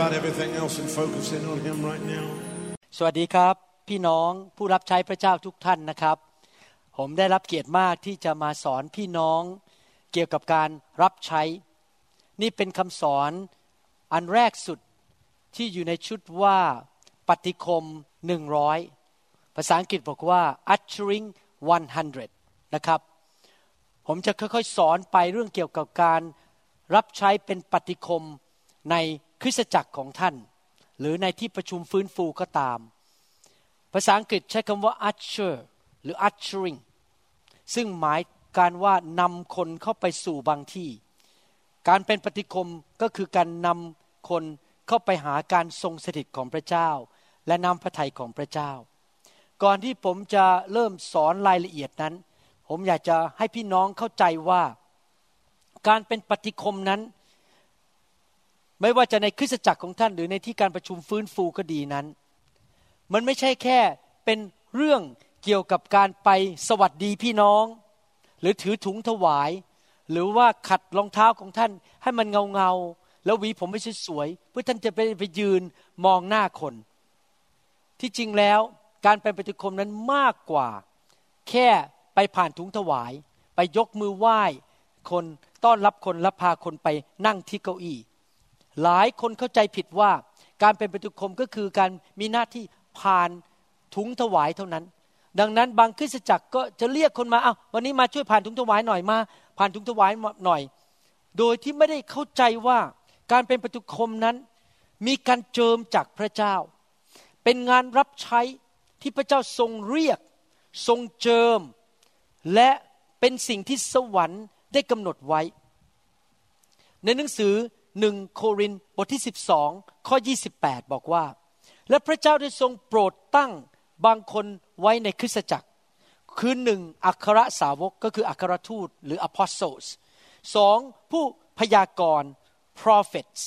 about everything else and focus in on Him right now. สวัสดีครับ พี่น้องผู้รับใช้พระเจ้าทุกท่านนะครับ ผมได้รับเกียรติมากที่จะมาสอนพี่น้องเกี่ยวกับการรับใช้ นี่เป็นคำสอนอันแรกสุดที่อยู่ในชุดว่าปฏิคม 100 ภาษาอังกฤษบอกว่า ushering 100 นะครับ ผมจะค่อยๆสอนไปเรื่องเกี่ยวกับการรับใช้เป็นปฏิคมใน คริสตจักรของท่าน หรือในที่ประชุมฟื้นฟูก็ตาม ภาษาอังกฤษใช้คำว่า usher หรือ ushering ซึ่งหมายการว่านำคนเข้าไปสู่บางที่ การเป็นปฏิคมก็คือการนำคนเข้าไปหาการทรงสถิตของพระเจ้า และนำพระทัยของพระเจ้า ก่อนที่ผมจะเริ่มสอนรายละเอียดนั้น ผมอยากจะให้พี่น้องเข้าใจว่า การเป็นปฏิคมนั้น ไม่ว่าจะในคริสตจักรของท่านหรือในที่การประชุมฟื้นฟูก็ดีนั้น มันไม่ใช่แค่เป็นเรื่องเกี่ยวกับการไปสวัสดีพี่น้อง หรือถือถุงถวาย หรือว่าขัดรองเท้าของท่านให้มันเงาเงาแล้วหวีผมไม่สวยๆเพื่อท่านจะไปไปยืนมองหน้าคน ที่จริงแล้วการเป็นปฏิคมนั้นมากกว่า แค่ไปผ่านถุงถวาย ไปยกมือไหว้คนต้อนรับคนและพาคนไปนั่งที่เก้าอี้ หลายคนเข้าใจผิดว่าการเป็นปฏิคมก็คือการมีหน้าที่ผ่านถุงถวายเท่านั้น ดังนั้นบางคริสตจักรก็จะเรียกคนมาเอ้าววันนี้มาช่วยผ่านถุงถวายหน่อยมา ผ่านถุงถวายหน่อย โดยที่ไม่ได้เข้าใจว่าการเป็นปฏิคมนั้น มีการเจิมจากพระเจ้า เป็นงานรับใช้ที่พระเจ้าทรงเรียก ทรงเจิม และเป็นสิ่งที่สวรรค์ได้กำหนดไว้ ในหนังสือ หนึ่งโครินธ์บทที่ 12 ข้อ 28 บอกว่า และพระเจ้าได้ทรงโปรดตั้งบางคนไว้ในคริสตจักร คือหนึ่งอัครสาวกก็คืออัครทูตหรือ apostles สองผู้พยากรณ์ prophets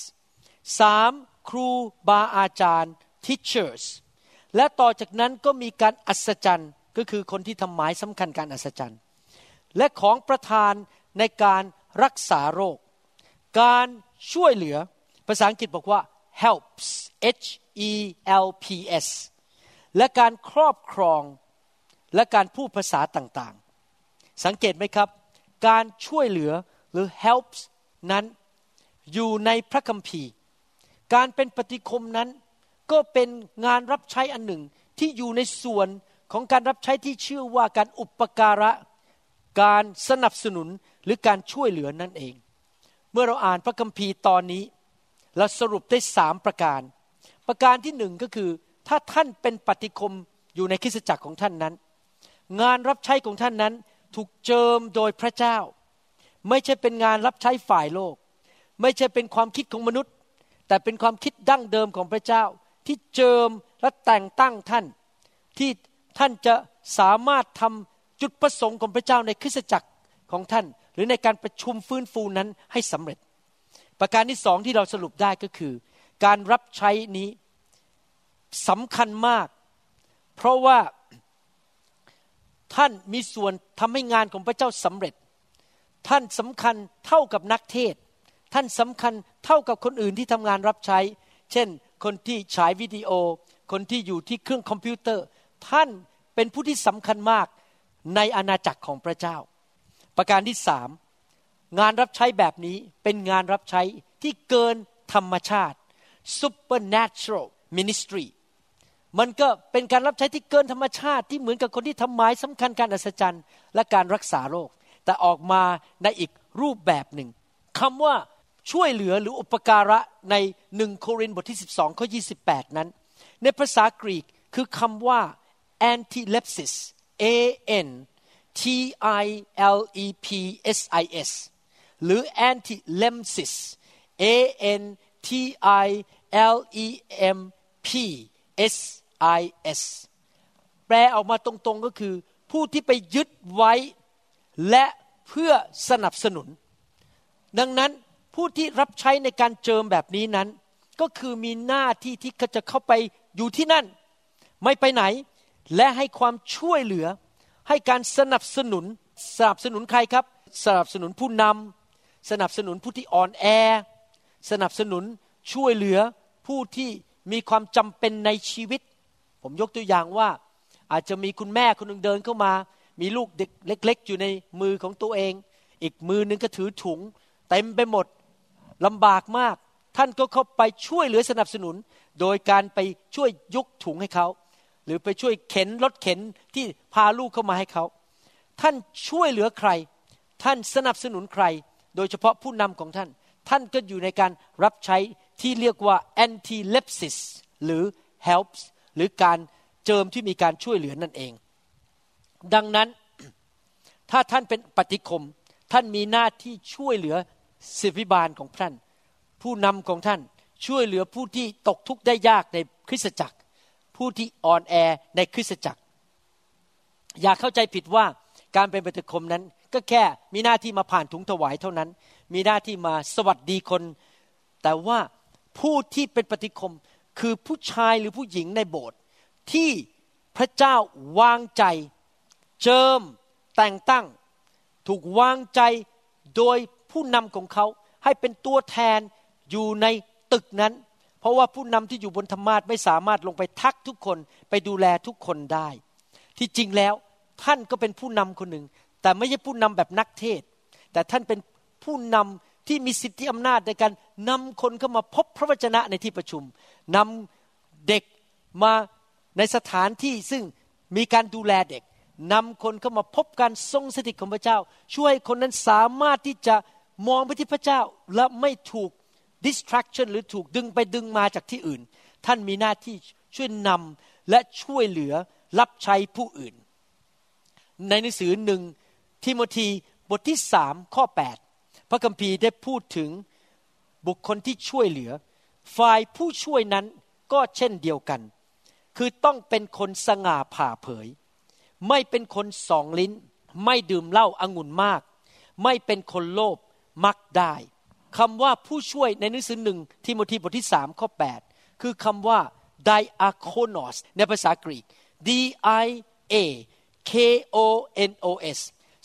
สามครูบาอาจารย์ teachers และต่อจากนั้นก็มีการอัศจรรย์ก็คือคนที่ทำหมายสำคัญการอัศจรรย์ และของประธานในการรักษาโรค การ ช่วยเหลือ ภาษาอังกฤษบอกว่า helps H E L P S และการครอบครองและการพูดภาษาต่างๆ สังเกตไหมครับ การช่วยเหลือหรือ helps นั้นอยู่ในพระคัมภีร์ การเป็นปฏิคมนั้น ก็เป็นงานรับใช้อันหนึ่งที่อยู่ในส่วนของการรับใช้ที่ชื่อว่าการอุปการะ การสนับสนุนหรือการช่วยเหลือนั่นเอง เมื่อเราอ่านพระคัมภีร์ตอนนี้เราสรุปได้สามประการ ประการที่หนึ่งก็คือ ถ้าท่านเป็นปฏิคมอยู่ในคริสตจักรของท่านนั้น งานรับใช้ของท่านนั้นถูกเจิมโดยพระเจ้า ไม่ใช่เป็นงานรับใช้ฝ่ายโลก ไม่ใช่เป็นความคิดของมนุษย์ แต่เป็นความคิดดั้งเดิมของพระเจ้า ที่เจิมและแต่งตั้งท่าน ที่ท่านจะสามารถทำจุดประสงค์ของพระเจ้าในคริสตจักรของท่าน หรือในการประชุมฟื้นฟูนั้นให้สำเร็จ ประการที่สองที่เราสรุปได้ก็คือ การรับใช้นี้สำคัญมาก เพราะว่าท่านมีส่วนทำให้งานของพระเจ้าสำเร็จ ท่านสำคัญเท่ากับนักเทศ ท่านสำคัญเท่ากับคนอื่นที่ทำงานรับใช้ เช่น คนที่ฉายวิดีโอ คนที่อยู่ที่เครื่องคอมพิวเตอร์ ท่านเป็นผู้ที่สำคัญมากในอาณาจักรของพระเจ้า ประการที่สามงานรับใช้แบบนี้เป็นงานรับใช้ที่เกินธรรมชาติ supernatural ministry มันก็เป็นการรับใช้ที่เกินธรรมชาติที่เหมือนกับคนที่ทำหมายสำคัญการอัศจรรย์ และการรักษาโรค แต่ออกมาในอีกรูปแบบหนึ่งคำว่าช่วยเหลือหรืออุปการะในหนึ่งโครินธ์บทที่ 12ข้อ28 นั้น ในภาษากรีกคือคำว่า antilepsis a n t i l e p s i s หรือ antilemsis a n t i l e m p s i s แปลออกมาตรงๆก็คือ ผู้ที่ไปยึดไว้และเพื่อสนับสนุน ดังนั้นผู้ที่รับใช้ในการเจิมแบบนี้นั้น ก็คือมีหน้าที่ที่จะเข้าไปอยู่ที่นั่น ไม่ไปไหน และให้ความช่วยเหลือ ให้การสนับสนุนสนับสนุนใครครับ สนับสนุนผู้นำสนับสนุนผู้ที่อ่อนแอ สนับสนุนช่วยเหลือผู้ที่มีความจำเป็นในชีวิต ผมยกตัวอย่างว่า อาจจะมีคุณแม่คนหนึ่งเดินเข้ามา มีลูกเด็กเล็ก ๆ อยู่ในมือของตัวเอง อีกมือนึงก็ถือถุงเต็มไปหมดลำบากมาก ท่านก็เข้าไปช่วยเหลือสนับสนุน โดยการไปช่วยยกถุงให้เขา หรือไปช่วยเข็นรถเข็นที่พาลูกเข้ามาให้เขา ท่านช่วยเหลือใคร ท่านสนับสนุนใคร โดยเฉพาะผู้นำของท่าน ท่านก็อยู่ในการรับใช้ที่เรียกว่า antilepsis หรือ helps หรือการเจิมที่มีการช่วยเหลือนั่นเอง ดังนั้นถ้าท่านเป็นปฏิคม ท่านมีหน้าที่ช่วยเหลือศิวิบาลของท่าน ผู้นำของท่านช่วยเหลือผู้ที่ตกทุกข์ได้ยากในคริสตจักร ผู้ที่อ่อนแอในคริสตจักร อย่าเข้าใจผิดว่าการเป็นปฏิคมนั้น ก็แค่มีหน้าที่มาผ่านถุงถวายเท่านั้น มีหน้าที่มาสวัสดีคน แต่ว่าผู้ที่เป็นปฏิคมคือผู้ชายหรือผู้หญิงในโบสถ์ที่พระเจ้าวางใจเจิมแต่งตั้ง ถูกวางใจโดยผู้นำของเขาให้เป็นตัวแทนอยู่ในตึกนั้น เพราะว่าผู้นำที่อยู่บนธรรมาทไม่สามารถลงไปทักทุกคนไปดูแลทุกคนได้ ที่จริงแล้วท่านก็เป็นผู้นำคนหนึ่ง แต่ไม่ใช่ผู้นำแบบนักเทศ แต่ท่านเป็นผู้นำที่มีสิทธิอำนาจในการนำคนเข้ามาพบพระวจนะในที่ประชุมนำเด็กมาในสถานที่ซึ่งมีการดูแลเด็กนำคนเข้ามาพบการทรงสถิตของพระเจ้า ช่วยคนนั้นสามารถที่จะมองไปที่พระเจ้าและไม่ถูก distraction หรือถูกดึงไปดึงมาจากที่อื่น ท่านมีหน้าที่ช่วยนำและช่วยเหลือรับใช้ผู้อื่น ในหนังสือหนึ่งทิโมธีบทที่สามข้อ 8 พระคัมภีร์ได้พูดถึงบุคคลที่ช่วยเหลือ ฝ่ายผู้ช่วยนั้นก็เช่นเดียวกัน คือต้องเป็นคนสง่าผ่าเผย ไม่เป็นคนสองลิ้น ไม่ดื่มเหล้าอางุ่นมาก ไม่เป็นคนโลภมักได้ คำว่าผู้ช่วยในหนังสือหนึ่งทิโมธีบทที่สามข้อ8คือคำว่า diakonos ในภาษากรีก D I A K O N O S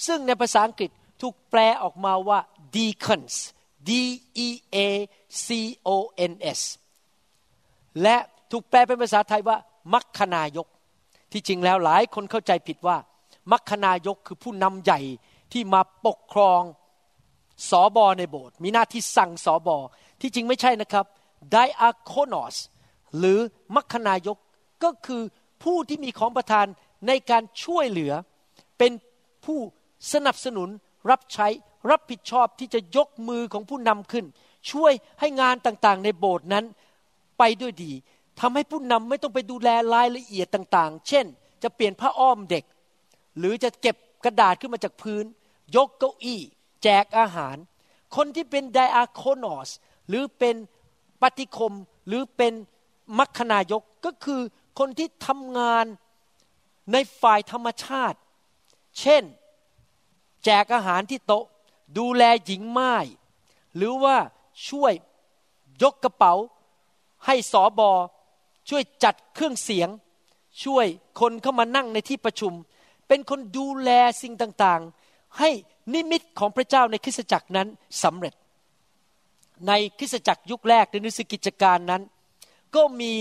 ซึ่งในภาษาอังกฤษถูกแปลออกมาว่า deacons D E A C O N S และถูกแปลเป็นภาษาไทยว่า มัคคณายก ที่จริงแล้วหลายคนเข้าใจผิดว่า มัคคณายกคือผู้นำใหญ่ที่มาปกครอง สอบอในโบสถ์มีหน้าที่สั่งสอบอที่จริงไม่ใช่นะครับไดอะโคโนสหรือมัคคณายกก็คือผู้ที่มีของประทานในการช่วยเหลือ เป็นผู้สนับสนุนรับใช้รับผิดชอบที่จะยกมือของผู้นำขึ้น ช่วยให้งานต่างๆ ในโบสถ์นั้นไปด้วยดีทำให้ผู้นำไม่ต้องไปดูแลรายละเอียดต่างๆ เช่น จะเปลี่ยนผ้าอ้อมเด็ก หรือจะเก็บกระดาษขึ้นมาจากพื้น ยกเก้าอี้ แจกอาหาร คนที่เป็นไดอาโคโนสหรือเป็นปฏิคมหรือเป็นมัคคณายกก็คือคนที่ทำงานในฝ่ายธรรมชาติ เช่น แจกอาหารที่โต๊ะ ดูแลหญิงไม้หรือว่าช่วยยกกระเป๋า ให้สอบอ ช่วยจัดเครื่องเสียง ช่วยคนเข้ามานั่งในที่ประชุม เป็นคนดูแลสิ่งต่างๆ ให้ นิมิตของพระเจ้าในคริสตจักรนั้นสำเร็จ ในคริสตจักรยุคแรกในนิสกิจการนั้น ก็มี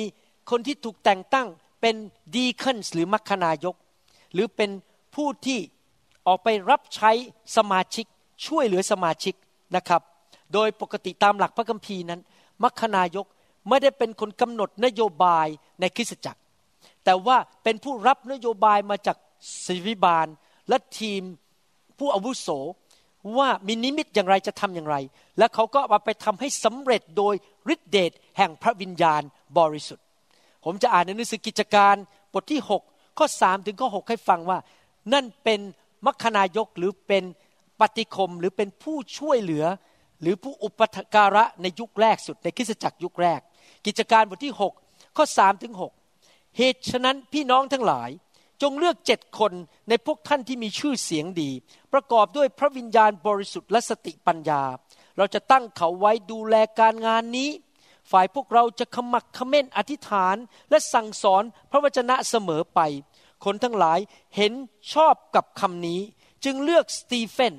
คนที่ถูกแต่งตั้งเป็นดีคอนหรือมัคคณายก หรือเป็นผู้ที่ออกไปรับใช้สมาชิกช่วยเหลือสมาชิกนะครับ โดยปกติตามหลักพระคัมภีร์นั้น มัคคณายกไม่ได้เป็นคนกำหนดนโยบายในคริสตจักร แต่ว่าเป็นผู้รับนโยบายมาจากศิวิบาลและทีม ผู้อาวุโสว่ามีนิมิตอย่างไรจะทำอย่างไร และเขาก็เอาไปทำให้สำเร็จโดยฤทธิเดชแห่งพระวิญญาณบริสุทธิ์ ผมจะอ่านในหนังสือกิจการบทที่ 6 ข้อ 3 ถึงข้อ 6 ให้ฟังว่า นั่นเป็นมัคคณายกหรือเป็นปฏิคมหรือเป็นผู้ช่วยเหลือ หรือผู้อุปการะในยุคแรกสุดในคริสตจักรยุคแรก กิจการบทที่ 6 ข้อ 3 ถึง 6 เหตุฉะนั้นพี่น้องทั้งหลาย จงเลือกเจ็ดคนในพวกท่านที่มีชื่อเสียงดี ประกอบด้วยพระวิญญาณบริสุทธิ์และสติปัญญา เราจะตั้งเขาไว้ดูแลการงานนี้ ฝ่ายพวกเราจะขมักขม้นอธิษฐาน และสั่งสอนพระวจนะเสมอไป คนทั้งหลายเห็นชอบกับคำนี้ จึงเลือกสตีเฟน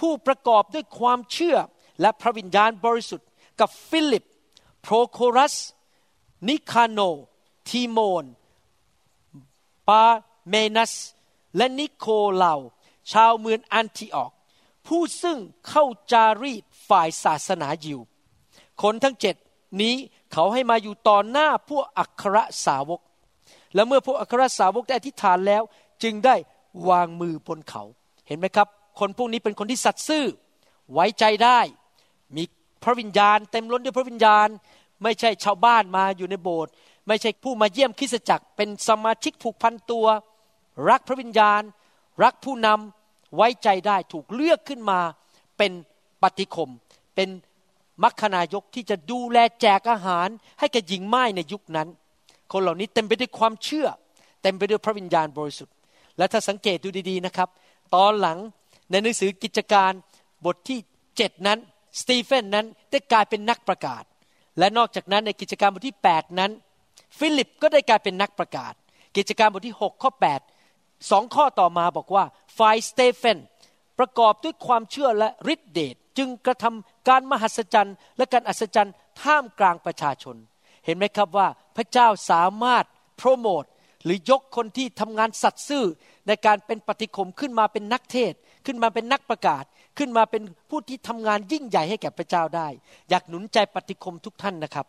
ผู้ประกอบด้วยความเชื่อและพระวิญญาณบริสุทธิ์ กับฟิลิป โพรโครัส นิคาโนร์ ทิโมนปารเมนัส และนิโคเลาชาวเมืองอันทิออก ผู้ซึ่งเข้าจารีตฝ่ายศาสนายิว คนทั้งเจ็ดนี้เขาให้มาอยู่ต่อหน้าพวกอัครสาวก และเมื่อพวกอัครสาวกได้อธิษฐานแล้ว จึงได้วางมือบนเขา เห็นไหมครับ คนพวกนี้เป็นคนที่สัตย์ซื่อ ไว้ใจได้ มีพระวิญญาณ เต็มล้นด้วยพระวิญญาณ ไม่ใช่ชาวบ้านมาอยู่ในโบสถ์ไม่ใช่ผู้มาเยี่ยมคริสตจักร เป็นสมาชิกผูกพันตัว รักพระวิญญาณ รักผู้นำไว้ใจได้ถูกเลือกขึ้นมาเป็นปฏิคม เป็นมัคคณายกที่จะดูแลแจกอาหารให้แก่หญิงไม้ในยุคนั้น คนเหล่านี้เต็มไปด้วยความเชื่อ เต็มไปด้วยพระวิญญาณบริสุทธิ์ และถ้าสังเกตดูดีๆนะครับ ตอนหลังในหนังสือกิจการบทที่เจ็ดนั้นสตีเฟนนั้นได้กลายเป็นนักประกาศ และนอกจากนั้นในกิจการบทที่ 8 นั้น ฟิลิปก็ได้กลายเป็นนักประกาศ กิจการบทที่ 6 ข้อ8 สองข้อต่อมาบอกว่าฝ่ายสเตเฟนประกอบด้วยความเชื่อและฤทธิเดชจึงกระทำการมหัศจรรย์และการอัศจรรย์ท่ามกลางประชาชน เห็นไหมครับว่าพระเจ้าสามารถโปรโมทหรือยกคนที่ทำงานสัตย์ซื่อในการเป็นปฏิคมขึ้นมาเป็นนักเทศ ขึ้นมาเป็นนักประกาศ ขึ้นมาเป็นผู้ที่ทำงานยิ่งใหญ่ให้แก่พระเจ้าได้ อยากหนุนใจปฏิคมทุกท่านนะครับ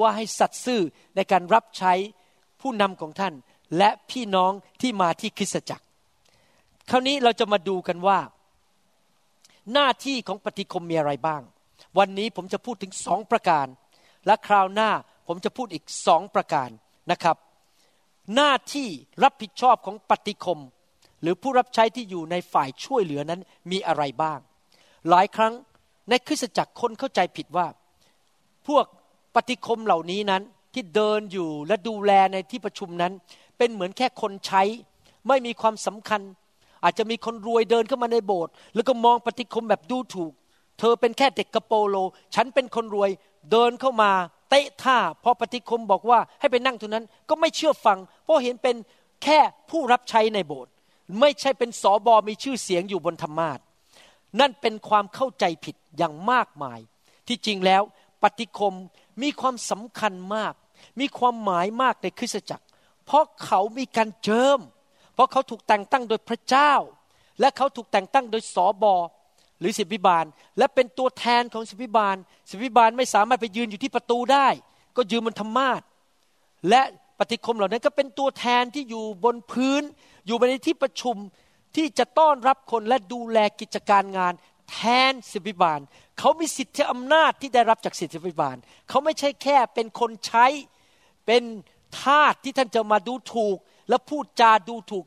ว่าให้สัตย์ซื่อในการรับใช้ผู้นำของท่าน และพี่น้องที่มาที่คริสตจักร คราวนี้เราจะมาดูกันว่า หน้าที่ของปฏิคมมีอะไรบ้าง วันนี้ผมจะพูดถึงสองประการ และคราวหน้าผมจะพูดอีกสองประการนะครับ หน้าที่รับผิดชอบของปฏิคม หรือผู้รับใช้ที่อยู่ในฝ่ายช่วยเหลือนั้นมีอะไรบ้าง หลายครั้งในคริสตจักรคนเข้าใจผิดว่า พวกปฏิคมเหล่านี้นั้นที่เดินอยู่และดูแลในที่ประชุมนั้น เป็นเหมือนแค่คนใช้ ไม่มีความสำคัญ อาจจะมีคนรวยเดินเข้ามาในโบสถ์แล้วก็มองปฏิคมแบบดูถูก เธอเป็นแค่เด็กกระโปโล ฉันเป็นคนรวยเดินเข้ามา เตะท่าพอปฏิคมบอกว่าให้ไปนั่งตรงนั้นก็ไม่เชื่อฟัง เพราะเห็นเป็นแค่ผู้รับใช้ในโบสถ์ไม่ใช่เป็นสอบอมีชื่อเสียงอยู่บนธรรมาทนั่นเป็นความเข้าใจผิดอย่างมากมาย ที่จริงแล้วปฏิคมมีความสำคัญมาก มีความหมายมากในคริสตจักร เพราะเขามีการเจิม เพราะเขาถูกแต่งตั้งโดยพระเจ้า และเขาถูกแต่งตั้งโดยสอบอหรือสิบิบาล และเป็นตัวแทนของสิบิบาล สิบิบาลไม่สามารถไปยืนอยู่ที่ประตูได้ ก็ยืนบนธรรมาทและปฏิคมเหล่านั้นก็เป็นตัวแทนที่อยู่บนพื้น อยู่ในที่ประชุมที่จะต้อนรับคนและดูแลกิจการงานแทนสิบิบาล เขามีสิทธิอำนาจที่ได้รับจากสิทธิบิบาล เขาไม่ใช่แค่เป็นคนใช้ เป็น ทาสที่ท่านจะมาดูถูก และพูดจาดูถูก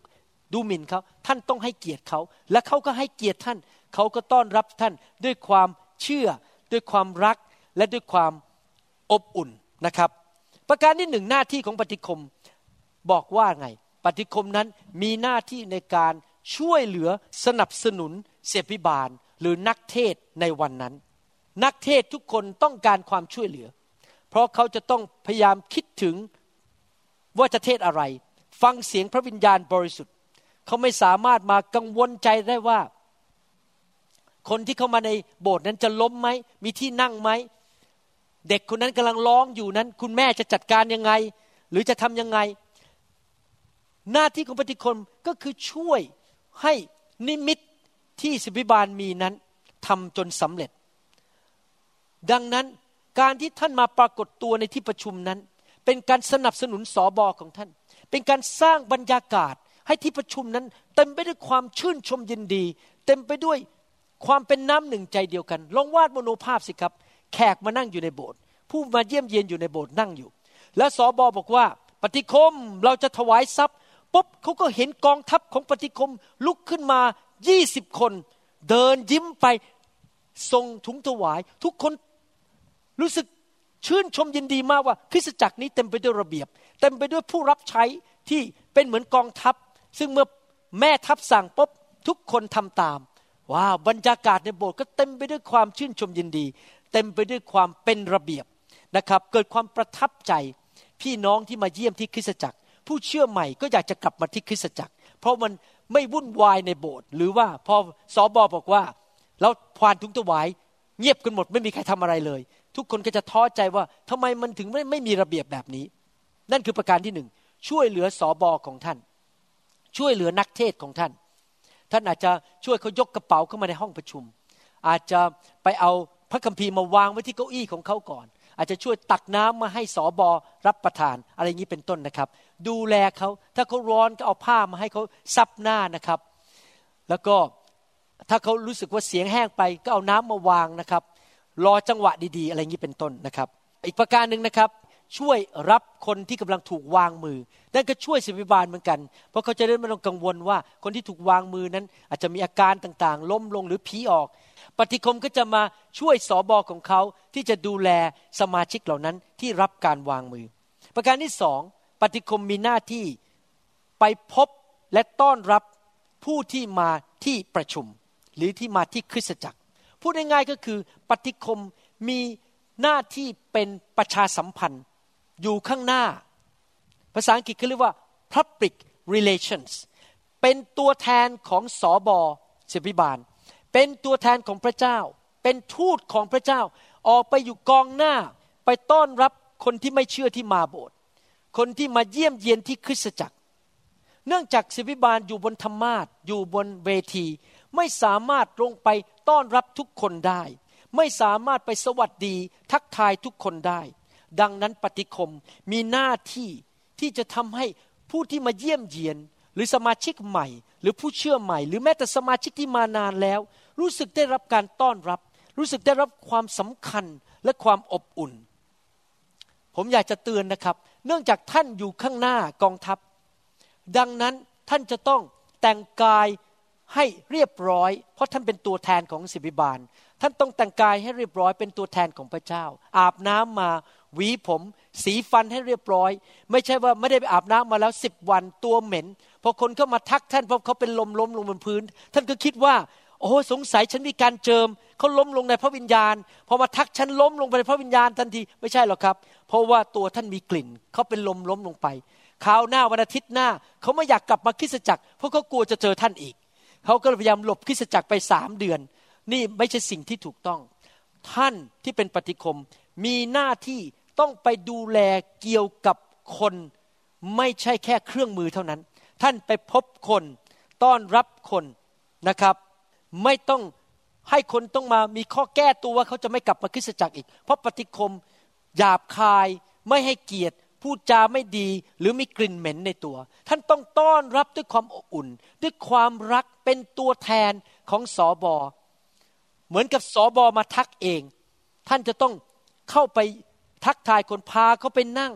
ดูหมิ่นเขาท่านต้องให้เกียรติเขา และเขาก็ให้เกียรติท่าน เขาก็ต้อนรับท่านด้วยความเชื่อ ด้วยความรักและด้วยความอบอุ่นนะครับ ประการที่หนึ่งหน้าที่ของปฏิคมบอกว่าไง ปฏิคมนั้นมีหน้าที่ในการช่วยเหลือสนับสนุนเสพิบาลหรือนักเทศในวันนั้น นักเทศทุกคนต้องการความช่วยเหลือ เพราะเขาจะต้องพยายามคิดถึง ว่าจะเทศอะไร ฟังเสียงพระวิญญาณบริสุทธิ์ เขาไม่สามารถมากังวลใจได้ว่า คนที่เข้ามาในโบสถ์นั้นจะล้มไหม มีที่นั่งไหม เด็กคนนั้นกำลังร้องอยู่นั้น คุณแม่จะจัดการยังไง หรือจะทำยังไง หน้าที่ของปฏิคมก็คือช่วยให้นิมิตที่สิบิบาลมีนั้นทำจนสำเร็จ ดังนั้นการที่ท่านมาปรากฏตัวในที่ประชุมนั้น เป็นการสนับสนุนสอบอของท่าน เป็นการสร้างบรรยากาศให้ที่ประชุมนั้นเต็มไปด้วยความชื่นชมยินดี เต็มไปด้วยความเป็นน้ำหนึ่งใจเดียวกัน ลองวาดมโนภาพสิครับ แขกมานั่งอยู่ในโบสถ์ผู้มาเยี่ยมเยียนอยู่ในโบสถ์นั่งอยู่ แล้วสอบอบอกว่าปฏิคมเราจะถวายทรัพย์ปุ๊บเขาก็เห็นกองทัพของปฏิคมลุกขึ้นมายี่สิบคน เดินยิ้มไปส่งถุงถวาย ทุกคนรู้สึก ชื่นชมยินดีมากว่าคริสตจักรนี้เต็มไปด้วยระเบียบ เต็มไปด้วยผู้รับใช้ที่เป็นเหมือนกองทัพ ซึ่งเมื่อแม่ทัพสั่งปุ๊บทุกคนทำตามว้าวบรรยากาศในโบสถ์ก็เต็มไปด้วยความชื่นชมยินดี เต็มไปด้วยความเป็นระเบียบนะครับ เกิดความประทับใจพี่น้องที่มาเยี่ยมที่คริสตจักร ผู้เชื่อใหม่ก็อยากจะกลับมาที่คริสตจักร เพราะมันไม่วุ่นวายในโบสถ์หรือว่าพอสอบอบอกว่า เราผ่านทุงถวายเงียบกันหมดไม่มีใครทำอะไรเลย ทุกคนก็จะท้อใจว่าทำไมมันถึงไม่ไม่มีระเบียบแบบนี้ นั่นคือประการที่หนึ่งช่วยเหลือสอบอของท่าน ช่วยเหลือนักเทศของท่าน ท่านอาจจะช่วยเขายกกระเป๋าเข้ามาในห้องประชุม อาจจะไปเอาพระคัมภีร์มาวางไว้ที่เก้าอี้ของเขาก่อน อาจจะช่วยตักน้ำมาให้สอบอรับประทานอะไรอย่างนี้เป็นต้นนะครับ ดูแลเขาถ้าเขาร้อนก็เอาผ้ามาให้เขาซับหน้านะครับ แล้วก็ถ้าเขารู้สึกว่าเสียงแห้งไปก็เอาน้ำมาวางนะครับ รอจังหวะดีๆ อะไรอย่างนี้เป็นต้นนะครับ อีกประการหนึ่งนะครับ ช่วยรับคนที่กำลังถูกวางมือ นั่นก็ช่วยศิบิบาลเหมือนกัน เพราะเขาจะได้ไม่ต้องกังวลว่าคนที่ถูกวางมือนั้น อาจจะมีอาการต่างๆ ล้มลงหรือผีออก ปฏิคมก็จะมาช่วยสอบอของเขาที่จะดูแลสมาชิกเหล่านั้นที่รับการวางมือ ประการที่สองปฏิคมมีหน้าที่ไปพบและต้อนรับผู้ที่มาที่ประชุม หรือที่มาที่คริสตจักร พูดง่ายๆก็คือปฏิคมมีหน้าที่เป็นประชาสัมพันธ์อยู่ข้างหน้า ภาษาอังกฤษเขาเรียกว่า public relations เป็นตัวแทนของสอบอเสบิบาล เป็นตัวแทนของพระเจ้า เป็นทูตของพระเจ้า ออกไปอยู่กองหน้า ไปต้อนรับคนที่ไม่เชื่อที่มาโบสถ์คนที่มาเยี่ยมเยียนที่คริสตจักร เนื่องจากศิบิบาลอยู่บนธรรมาทอยู่บนเวที ไม่สามารถลงไป ต้อนรับทุกคนได้ ไม่สามารถไปสวัสดีทักทายทุกคนได้ ดังนั้นปฏิคมมีหน้าที่ที่จะทำให้ผู้ที่มาเยี่ยมเยียน หรือสมาชิกใหม่ หรือผู้เชื่อใหม่ หรือแม้แต่สมาชิกที่มานานแล้ว รู้สึกได้รับการต้อนรับ รู้สึกได้รับความสำคัญและความอบอุ่น ผมอยากจะเตือนนะครับ เนื่องจากท่านอยู่ข้างหน้า กองทัพ ดังนั้นท่านจะต้องแต่งกาย ให้เรียบร้อย เพราะท่านเป็นตัวแทนของสิบิบาล ท่านต้องแต่งกายให้เรียบร้อยเป็นตัวแทนของพระเจ้า อาบน้ำมาหวีผม สีฟันให้เรียบร้อย ไม่ใช่ว่าไม่ได้ไปอาบน้ำมาแล้วสิบวันตัวเหม็นพอคนเข้ามาทักท่านเพราะเขาเป็นลมล้มลงบนพื้น ท่านก็คิดว่า โอ้สงสัยฉันมีการเจิมเขาล้มลงในพระวิญญาณพอมาทักฉันล้มลงไปในพระวิญญาณทันทีไม่ใช่หรอกครับ เพราะว่าตัวท่านมีกลิ่นเขาเป็นลมล้มลงไปคราวหน้าวันอาทิตย์หน้าเขาไม่อยากกลับมาคริสจักรเพราะเขากลัวจะเจอท่านอีก เขาก็พยายามหลบคริสจักรไปสามเดือน นี่ไม่ใช่สิ่งที่ถูกต้อง ท่านที่เป็นปฏิคมมีหน้าที่ต้องไปดูแลเกี่ยวกับคนไม่ใช่แค่เครื่องมือเท่านั้น ท่านไปพบคนต้อนรับคนนะครับ ไม่ต้องให้คนต้องมามีข้อแก้ตัวว่าเขาจะไม่กลับมาคริสตจักรอีก เพราะปฏิคมหยาบคายไม่ให้เกียรติ พูดจาไม่ดีหรือมีกลิ่นเหม็นในตัว ท่านต้องต้อนรับด้วยความอบอุ่น ด้วยความรักเป็นตัวแทนของสอบอเหมือนกับสอบอมาทักเอง ท่านจะต้องเข้าไปทักทายคนพาเขาไปนั่ง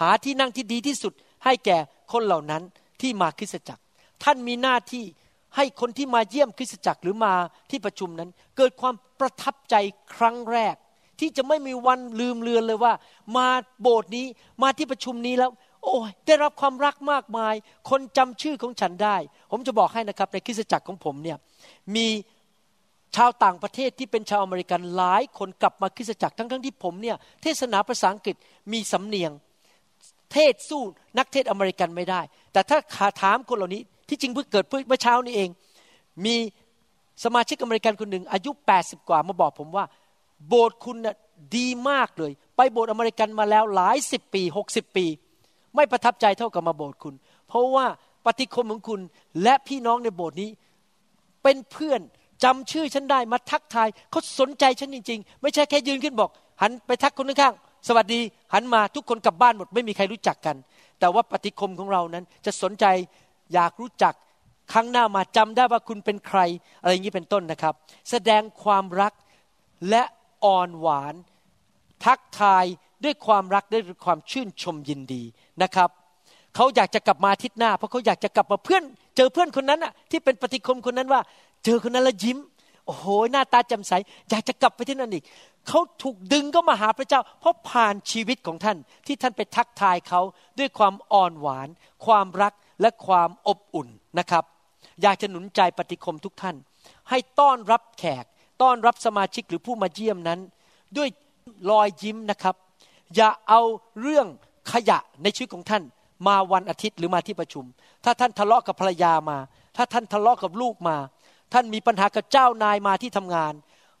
หาที่นั่งที่ดีที่สุด ให้แก่คนเหล่านั้นที่มาคริสตจักร ท่านมีหน้าที่ให้คนที่มาเยี่ยมคริสตจักรหรือมาที่ประชุมนั้น เกิดความประทับใจครั้งแรก ที่จะไม่มีวันลืมเลือนเลยว่า มาโบสถ์นี้มาที่ประชุมนี้แล้ว โอ้ยได้รับความรักมากมาย คนจำชื่อของฉันได้ ผมจะบอกให้นะครับ ในคริสตจักรของผมเนี่ยมีชาวต่างประเทศที่เป็นชาวอเมริกันหลายคนกลับมาคริสตจักรทั้งๆทที่ผมเนี่ยเทศนาภาษาอังกฤษมีสำเนียง เทศสู้นักเทศอเมริกันไม่ได้ แต่ถ้าขาถามคนเหล่านี้ที่จริงเพิ่งเกิดเมื่อเช้านี้เอง มีสมาชิกอเมริกันคนหนึ่งอายุ 80 กว่ามาบอกผมว่า โบสถ์คุณน่ะดีมากเลย ไปโบสถ์อเมริกันมาแล้วหลายสิบปีหกสิบปี ไม่ประทับใจเท่ากับมาโบสถ์คุณ เพราะว่าปฏิคมของคุณและพี่น้องในโบสถ์นี้ เป็นเพื่อนจำชื่อฉันได้มาทักทายเขาสนใจฉันจริง ๆ ไม่ใช่แค่ยืนขึ้นบอก หันไปทักคนข้างๆสวัสดี หันมาทุกคนกลับบ้านหมดไม่มีใครรู้จักกัน แต่ว่าปฏิคมของเรานั้นจะสนใจอยากรู้จักครั้งหน้ามาจำได้ว่าคุณเป็นใคร อะไรอย่างนี้เป็นต้นนะครับ แสดงความรักและ อ่อนหวาน ทักทายด้วยความรักด้วยความชื่นชมยินดีนะครับเขาอยากจะกลับมาทิตย์หน้า เพราะเขาอยากจะกลับมาเพื่อน เจอเพื่อนคนนั้นอะที่เป็นปฏิคมคนนั้นว่า เจอคนนั้นแล้วยิ้ม โอ้โหหน้าตาแจ่มใส อยากจะกลับไปที่นั่นอีกเขาถูกดึงก็มาหาพระเจ้า เพราะผ่านชีวิตของท่านที่ท่านไปทักทายเขาด้วยความอ่อนหวาน ความรักและความอบอุ่นนะครับ อยากจะหนุนใจปฏิคมทุกท่าน ให้ต้อนรับแขก ต้อนรับสมาชิกหรือผู้มาเยี่ยมนั้น ด้วยรอยยิ้มนะครับ อย่าเอาเรื่องขยะในชีวิตของท่าน มาวันอาทิตย์หรือมาที่ประชุม ถ้าท่านทะเลาะกับภรรยามา ถ้าท่านทะเลาะกับลูกมา ท่านมีปัญหากับเจ้านายมาที่ทำงาน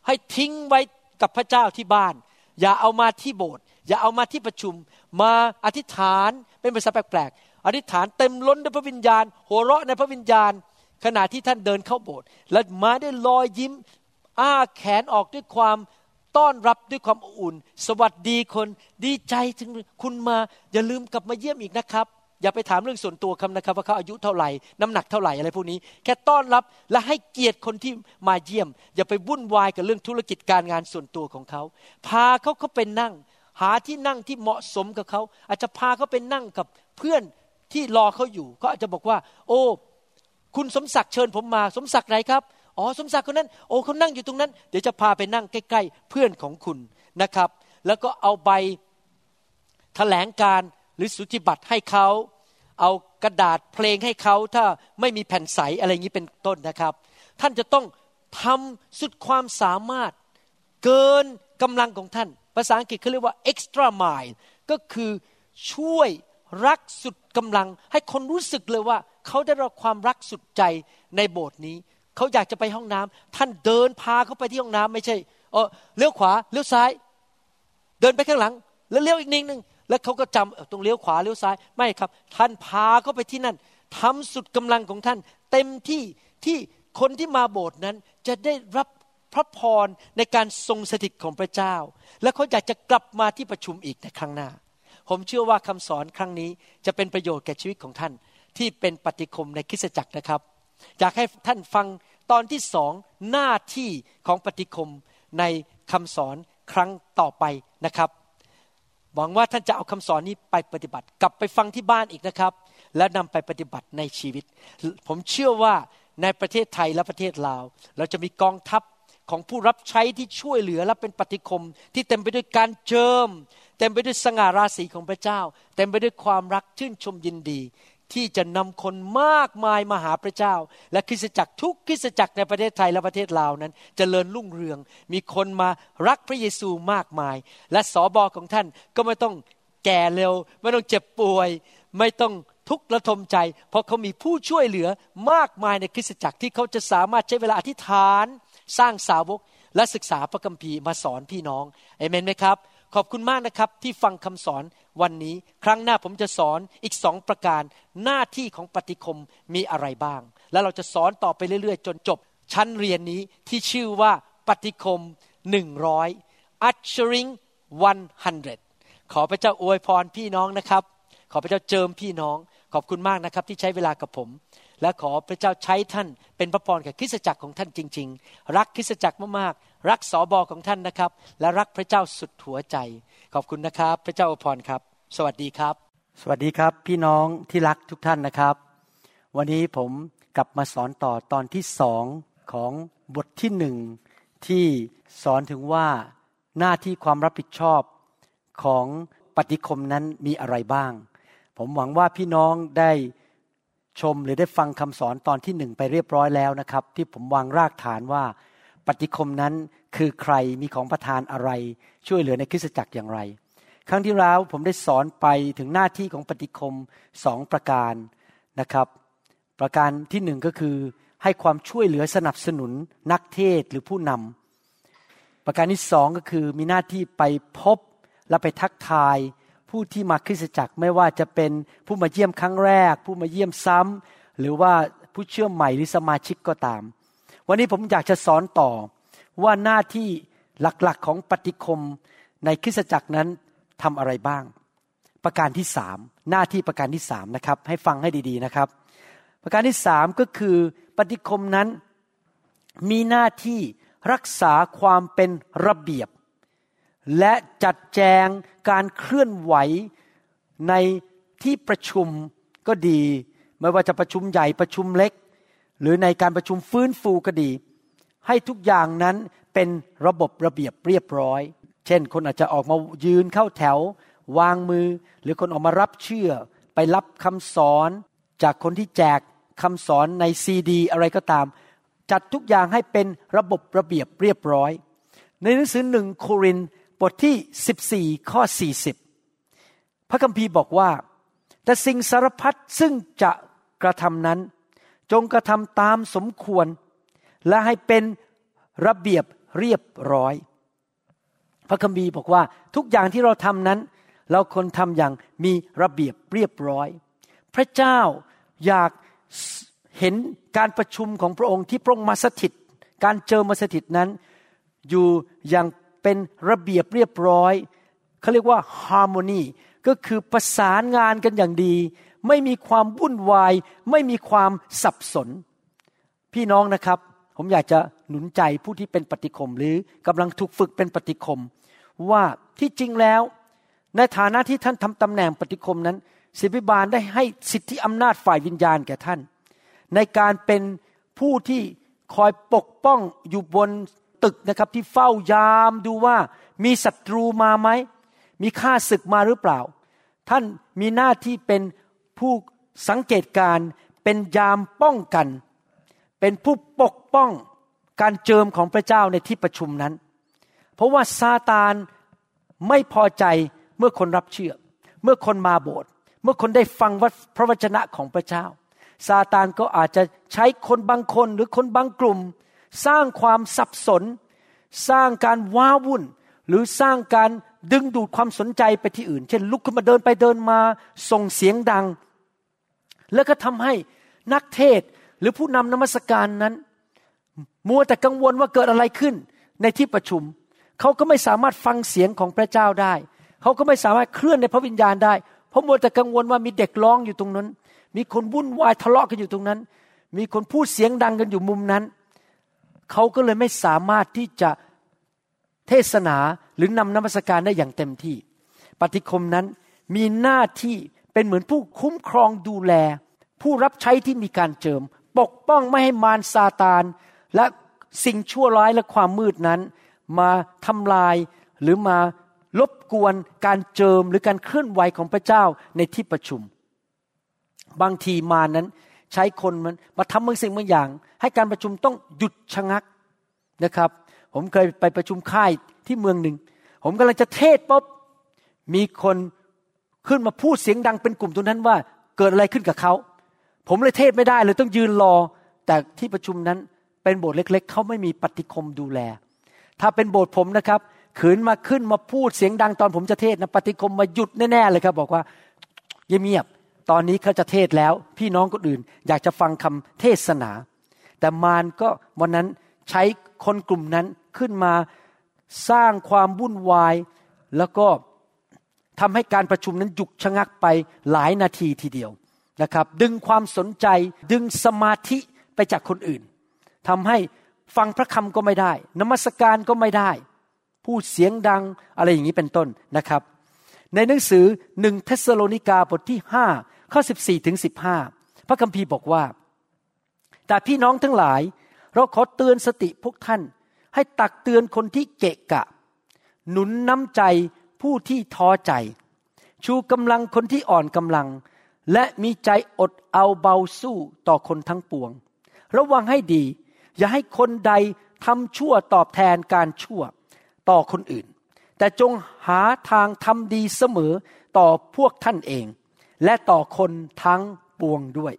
ให้ทิ้งไว้กับพระเจ้าที่บ้าน อย่าเอามาที่โบสถ์อย่าเอามาที่ประชุม มาอธิษฐานเป็นภาษาแปลกๆอธิษฐานเต็มล้นด้วยพระวิญญาณ หัวเราะในพระวิญญาณขณะที่ท่านเดินเข้าโบสถ์และมาได้ลอยยิ้ม อ้าแขนออกด้วยความต้อนรับด้วยความอุ่น สวัสดีคนดีใจถึงคุณมา อย่าลืมกลับมาเยี่ยมอีกนะครับ อย่าไปถามเรื่องส่วนตัวคำนะครับว่าเขาอายุเท่าไหร่น้ำหนักเท่าไหร่อะไรพวกนี้ แค่ต้อนรับและให้เกียรติคนที่มาเยี่ยม อย่าไปวุ่นวายกับเรื่องธุรกิจการงานส่วนตัวของเขา พาเขาเขาเป็นนั่ง หาที่นั่งที่เหมาะสมกับเขา อาจจะพาเขาเป็นนั่งกับเพื่อนที่รอเขาอยู่เขาอาจจะบอกว่า โอ้ คุณสมศักดิ์เชิญผมมา สมศักดิ์ไหนครับ อ๋อสมศักดิ์คนนั้น โอ้เขานั่งอยู่ตรงนั้น เดี๋ยวจะพาไปนั่งใกล้ๆเพื่อนของคุณนะครับ แล้วก็เอาใบแถลงการหรือสุติบัตรให้เขาเอากระดาษเพลงให้เขาถ้าไม่มีแผ่นใสอะไรอย่างนี้เป็นต้นนะครับ ท่านจะต้องทำสุดความสามารถเกินกำลังของท่าน ภาษาอังกฤษเขาเรียกว่า extra mile ก็คือช่วยรักสุดกำลัง ให้คนรู้สึกเลยว่า เขาได้รับความรักสุดใจในโบสถ์นี้ เขาอยากจะไปห้องน้ำท่านเดินพาเขาไปที่ห้องน้ำไม่ใช่เออเลี้ยวขวาเลี้ยวซ้าย เดินไปข้างหลัง แล้วเลี้ยวอีกนิดนึงแล้วเขาก็จำตรงเลี้ยวขวาเลี้ยวซ้ายไม่ครับ ท่านพาเขาไปที่นั่นทำสุดกำลังของท่าน เต็มที่ที่คนที่มาโบสถ์นั้นจะได้รับพระพรในการทรงสถิตของพระเจ้า และเขาอยากจะกลับมาที่ประชุมอีกในครั้งหน้า ผมเชื่อว่าคำสอนครั้งนี้จะเป็นประโยชน์แก่ชีวิตของท่าน ที่เป็นปฏิคมในคริสตจักรนะครับ อยากให้ท่านฟังตอนที่สองหน้าที่ของปฏิคมในคำสอนครั้งต่อไปนะครับ หวังว่าท่านจะเอาคำสอนนี้ไปปฏิบัติ กลับไปฟังที่บ้านอีกนะครับ แล้วนำไปปฏิบัติในชีวิต ผมเชื่อว่าในประเทศไทยและประเทศลาว เราจะมีกองทัพของผู้รับใช้ที่ช่วยเหลือและเป็นปฏิคม ที่เต็มไปด้วยการเจิม เต็มไปด้วยสง่าราศีของพระเจ้า เต็มไปด้วยความรักชื่นชมยินดี ที่จะนำคนมากมายมาหาพระเจ้า และคริสตจักรทุกคริสตจักรในประเทศไทยและประเทศลาวนั้นจเจริญรุ่งเรือง มีคนมารักพระเยซูมากมาย และสอบอของท่านก็ไม่ต้องแก่เร็ว ไม่ต้องเจ็บป่วย ไม่ต้องทุกข์ระทมใจ เพราะเขามีผู้ช่วยเหลือมากมายในคริสตจักรที่เขาจะสามารถใช้เวลาอธิษฐาน สร้างสาวกและศึกษาพระคัมภีร์มาสอนพี่น้องเอเมนไหมครับ ขอบคุณมากนะครับที่ฟังคำสอน วันนี้ครั้งหน้าผมจะสอนอีกสองประการหน้าที่ของปฏิคมมีอะไรบ้าง แล้วเราจะสอนต่อไปเรื่อย ๆ จนจบชั้นเรียนนี้ที่ชื่อว่าปฏิคมหนึ่งร้อย ushering 100 ขอพระเจ้าอวยพรพี่น้องนะครับ ขอพระเจ้าเจิมพี่น้อง ขอบคุณมากนะครับที่ใช้เวลากับผม และขอพระเจ้าใช้ท่าน เป็นพระพรแกับคริสตจักรของท่านจริง ๆ รักคริสตจักรมากๆ รักสอบอของท่านนะครับ และรักพระเจ้าสุดหัวใจ ขอบคุณนะครับ พระเจ้าอวยพรครับ สวัสดีครับ สวัสดีครับ พี่น้องที่รักทุกท่านนะครับ วันนี้ผมกลับมาสอนต่อตอนที่สองของบทที่หนึ่งที่สอนถึงว่าหน้าที่ความรับผิดชอบของปฏิคมนั้นมีอะไรบ้าง ผมหวังว่าพี่น้องได้ชมหรือได้ฟังคำสอนตอนที่หนึ่งไปเรียบร้อยแล้วนะครับ ที่ผมวางรากฐานว่า ปฏิคมนั้นคือใครมีของประทานอะไร ช่วยเหลือในคริสตจักรอย่างไร ครั้งที่แล้วผมได้สอนไปถึงหน้าที่ของปฏิคมสองประการนะครับ ประการที่หนึ่งก็คือให้ความช่วยเหลือสนับสนุนนักเทศหรือผู้นำประการที่สองก็คือมีหน้าที่ไปพบและไปทักทายผู้ที่มาคริสตจักรไม่ว่าจะเป็นผู้มาเยี่ยมครั้งแรก ผู้มาเยี่ยมซ้ำหรือว่าผู้เชื่อใหม่หรือสมาชิกก็ตาม วันนี้ผมอยากจะสอนต่อว่าหน้าที่ หลักๆของปฏิคมในคริสตจักรนั้นทำอะไรบ้าง ประการที่สามหน้าที่ประการที่สามนะครับ ให้ฟังให้ดีๆนะครับ ประการที่สามก็คือปฏิคมนั้นมีหน้าที่รักษาความเป็นระเบียบ และจัดแจงการเคลื่อนไหวในที่ประชุมก็ดี ไม่ว่าจะประชุมใหญ่ประชุมเล็ก หรือในการประชุมฟื้นฟูก็ดี ให้ทุกอย่างนั้น เป็นระบบระเบียบเรียบร้อย เช่น คนอาจจะออกมายืนเข้าแถว วางมือ หรือคนออกมารับเชื่อ ไปรับคำสอนจากคนที่แจกคำสอนในซีดี อะไรก็ตาม จัดทุกอย่างให้เป็นระบบระเบียบเรียบร้อย ในหนังสือหนึ่งโครินบทที่ 14 ข้อ 40 พระคัมภีร์บอกว่า แต่สิ่งสารพัดซึ่งจะกระทำนั้น จงกระทำตามสมควร และให้เป็นระเบียบ เรียบร้อย พระคัมภีร์บอกว่าทุกอย่างที่เราทำนั้น เราควรทำอย่างมีระเบียบเรียบร้อย พระเจ้าอยากเห็นการประชุมของพระองค์ที่พระองค์มาสถิต การเจอมาสถิตนั้น อยู่อย่างเป็นระเบียบเรียบร้อยเขาเรียกว่าฮาร์โมนีก็คือประสานงานกันอย่างดี ไม่มีความวุ่นวาย ไม่มีความสับสน พี่น้องนะครับ ผมอยากจะหนุนใจผู้ที่เป็นปฏิคมหรือกำลังถูกฝึกเป็นปฏิคม ว่าที่จริงแล้ว ในฐานะที่ท่านทำตำแหน่งปฏิคมนั้นศิบิบาลได้ให้สิทธิอำนาจฝ่ายวิญญาณแก่ท่าน ในการเป็นผู้ที่คอยปกป้องอยู่บนตึกนะครับที่เฝ้ายามดูว่ามีศัตรูมาไหม มีข้าศึกมาหรือเปล่า ท่านมีหน้าที่เป็นผู้สังเกตการเป็นยามป้องกัน เป็นผู้ปกป้องการเจิมของพระเจ้าในที่ประชุมนั้น เพราะว่าซาตานไม่พอใจเมื่อคนรับเชื่อ เมื่อคนมาโบสถ์เมื่อคนได้ฟังพระวจนะของพระเจ้า ซาตานก็อาจจะใช้คนบางคนหรือคนบางกลุ่ม สร้างความสับสน สร้างการว้าวุ่น หรือสร้างการดึงดูดความสนใจไปที่อื่น เช่นลุกขึ้นมาเดินไปเดินมาส่งเสียงดัง แล้วก็ทำให้นักเทศ หรือผู้นำนมัสการนั้น มัวแต่กังวลว่าเกิดอะไรขึ้นในที่ประชุม เขาก็ไม่สามารถฟังเสียงของพระเจ้าได้ เขาก็ไม่สามารถเคลื่อนในพระวิญญาณได้ เพราะมัวแต่กังวลว่ามีเด็กร้องอยู่ตรงนั้น มีคนวุ่นวายทะเลาะกันอยู่ตรงนั้น มีคนพูดเสียงดังกันอยู่มุมนั้น เขาก็เลยไม่สามารถที่จะเทศนาหรือนำนมัสการได้อย่างเต็มที่ ปฏิคมนั้นมีหน้าที่เป็นเหมือนผู้คุ้มครองดูแล ผู้รับใช้ที่มีการเจิม ปกป้องไม่ให้มารซาตาน และสิ่งชั่วร้ายและความมืดนั้น มาทำลายหรือมารบกวนการเจิมหรือการเคลื่อนไหวของพระเจ้าในที่ประชุม บางทีมานั้นใช้คนมันมาทำบางสิ่งบางอย่าง ให้การประชุมต้องหยุดชะงักนะครับ ผมเคยไปประชุมค่ายที่เมืองหนึ่ง ผมกำลังจะเทศปุ๊บมีคนขึ้นมาพูดเสียงดังเป็นกลุ่มตรงนั้นว่าเกิดอะไรขึ้นกับเขา ผมเลยเทศไม่ได้เลยต้องยืนรอ แต่ที่ประชุมนั้นเป็นโบสถ์เล็ก ๆเขาไม่มีปฏิคมดูแล ถ้าเป็นโบสถ์ผมนะครับขืนมาขึ้นมาพูดเสียงดังตอนผมจะเทศนะปฏิคมมาหยุดแน่ๆเลยครับ บอกว่าเงียบตอนนี้เขาจะเทศแล้ว พี่น้องคนอื่น อยากจะฟังคำเทศนา แต่มารก็วันนั้นใช้คนกลุ่มนั้นขึ้นมาสร้างความวุ่นวาย แล้วก็ทำให้การประชุมนั้นหยุดชะงักไปหลายนาทีทีเดียว นะครับ ดึงความสนใจ ดึงสมาธิไปจากคนอื่นทำให้ฟังพระคำก็ไม่ได้ นมัสการก็ไม่ได้ พูดเสียงดังอะไรอย่างนี้เป็นต้นนะครับ ในหนังสือหนึ่งเทสโลนิกาบทที่ห้าข้อสิบสี่ถึงสิบห้าพระคัมภีร์บอกว่า แต่พี่น้องทั้งหลาย เราขอเตือนสติพวกท่าน ให้ตักเตือนคนที่เกะกะ หนุนน้ำใจผู้ที่ท้อใจ ชูกำลังคนที่อ่อนกำลัง และมีใจอดเอาเบาสู้ต่อคนทั้งปวง ระวังให้ดี อย่าให้คนใดทำชั่วตอบแทนการชั่วต่อคนอื่น แต่จงหาทางทำดีเสมอต่อพวกท่านเอง และต่อคนทั้งปวงด้วย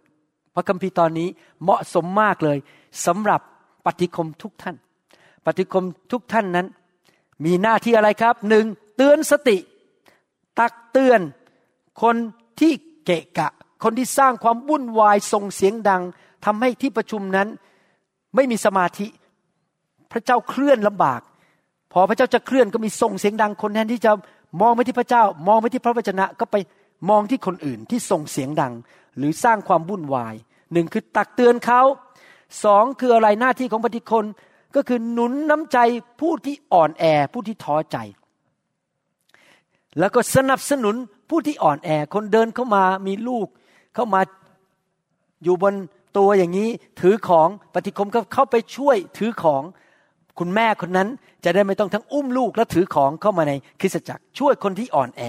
พระคัมภีร์ตอนนี้เหมาะสมมากเลยสำหรับปฏิคมทุกท่าน ปฏิคมทุกท่านนั้น มีหน้าที่อะไรครับหนึ่งเตือนสติ ตักเตือนคนที่ เกะกะ คนที่สร้างความวุ่นวายส่งเสียงดังทำให้ที่ประชุมนั้นไม่มีสมาธิ พระเจ้าเคลื่อนลำบาก พอพระเจ้าจะเคลื่อนก็มีส่งเสียงดัง คนแทนที่จะมองไปที่พระเจ้า มองไปที่พระวจนะก็ไปมองที่คนอื่นที่ส่งเสียงดัง หรือสร้างความวุ่นวายหนึ่งคือตักเตือนเขาสองคืออะไรหน้าที่ของปฏิคนก็คือหนุนน้ำใจผู้ที่อ่อนแอผู้ที่ท้อใจ แล้วก็สนับสนุน ผู้ที่อ่อนแอ คนเดินเข้ามามีลูก เข้ามาอยู่บนตัวอย่างนี้ถือของปฏิคมก็เข้าไปช่วยถือของคุณแม่คนนั้นจะได้ไม่ต้องทั้งอุ้มลูกและถือของเข้ามาในคริสตจักร ช่วยคนที่อ่อนแอ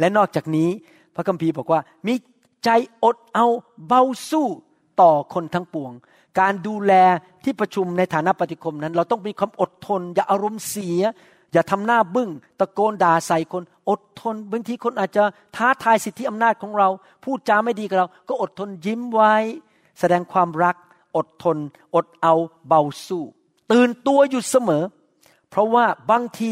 และนอกจากนี้พระคัมภีร์บอกว่า มีใจอดเอาเบาสู้ต่อคนทั้งปวง การดูแลที่ประชุมในฐานะปฏิคมนั้น เราต้องมีความอดทน อย่าอารมณ์เสีย อย่าทำหน้าบึง้งตะโกนด่าใส่คน อดทนบางทีคนอาจจะท้าทายสิทธิอำนาจของเรา พูดจาไม่ดีกับเรา ก็อดทนยิ้มไว้ แสดงความรัก อดทน อดเอาเบาสู้ ตื่นตัวอยู่เสมอ เพราะว่าบางที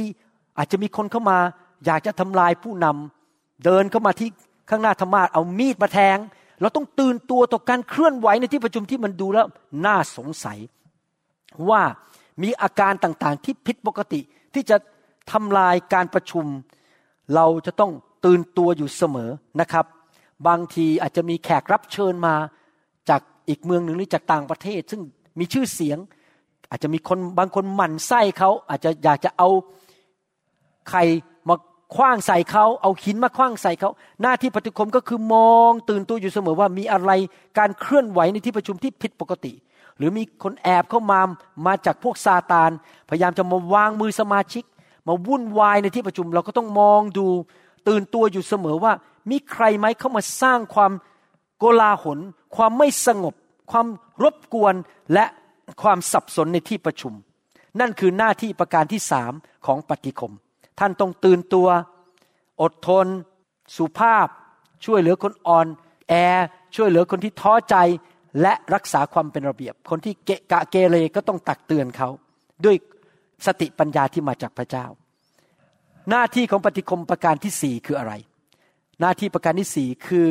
อาจจะมีคนเข้ามา อยากจะทำลายผู้นำเดินเข้ามาที่ข้างหน้าธรรมาเอามีดมาแทง เราต้องตื่นตัวต่อการเคลื่อนไหวในที่ประชุมที่มันดูแล้วน่าสงสัยว่ามีอาการต่างๆที่ผิดปกติที่จะ ทำลายการประชุม เราจะต้องตื่นตัวอยู่เสมอนะครับ บางทีอาจจะมีแขกรับเชิญมาจากอีกเมืองหนึ่งหรือจากต่างประเทศ ซึ่งมีชื่อเสียง อาจจะมีคนบางคนหมั่นไส้เขาอาจจะอยากจะเอาใครมาคว้างใส่เขาเอาหินมาคว้างใส่เขาหน้าที่ปฏิคมก็คือมองตื่นตัวอยู่เสมอว่ามีอะไรการเคลื่อนไหวในที่ประชุมที่ผิดปกติ หรือมีคนแอบเข้ามามาจากพวกซาตาน พยายามจะมาวางมือสมาชิก มาวุ่นวายในที่ประชุม เราก็ต้องมองดูตื่นตัวอยู่เสมอว่า มีใครไหมเข้ามาสร้างความโกลาหล ความไม่สงบ ความรบกวนและความสับสนในที่ประชุม นั่นคือหน้าที่ประการที่สามของปฏิคม ท่านต้องตื่นตัว อดทน สุภาพ ช่วยเหลือคนอ่อน แอ ช่วยเหลือคนที่ท้อใจและรักษาความเป็นระเบียบ คนที่เกะกะเกเรก็ต้องตักเตือนเขา ด้วย สติปัญญาที่มาจากพระเจ้า หน้าที่ของปฏิคมประการที่สี่คืออะไร หน้าที่ประการที่สี่คือ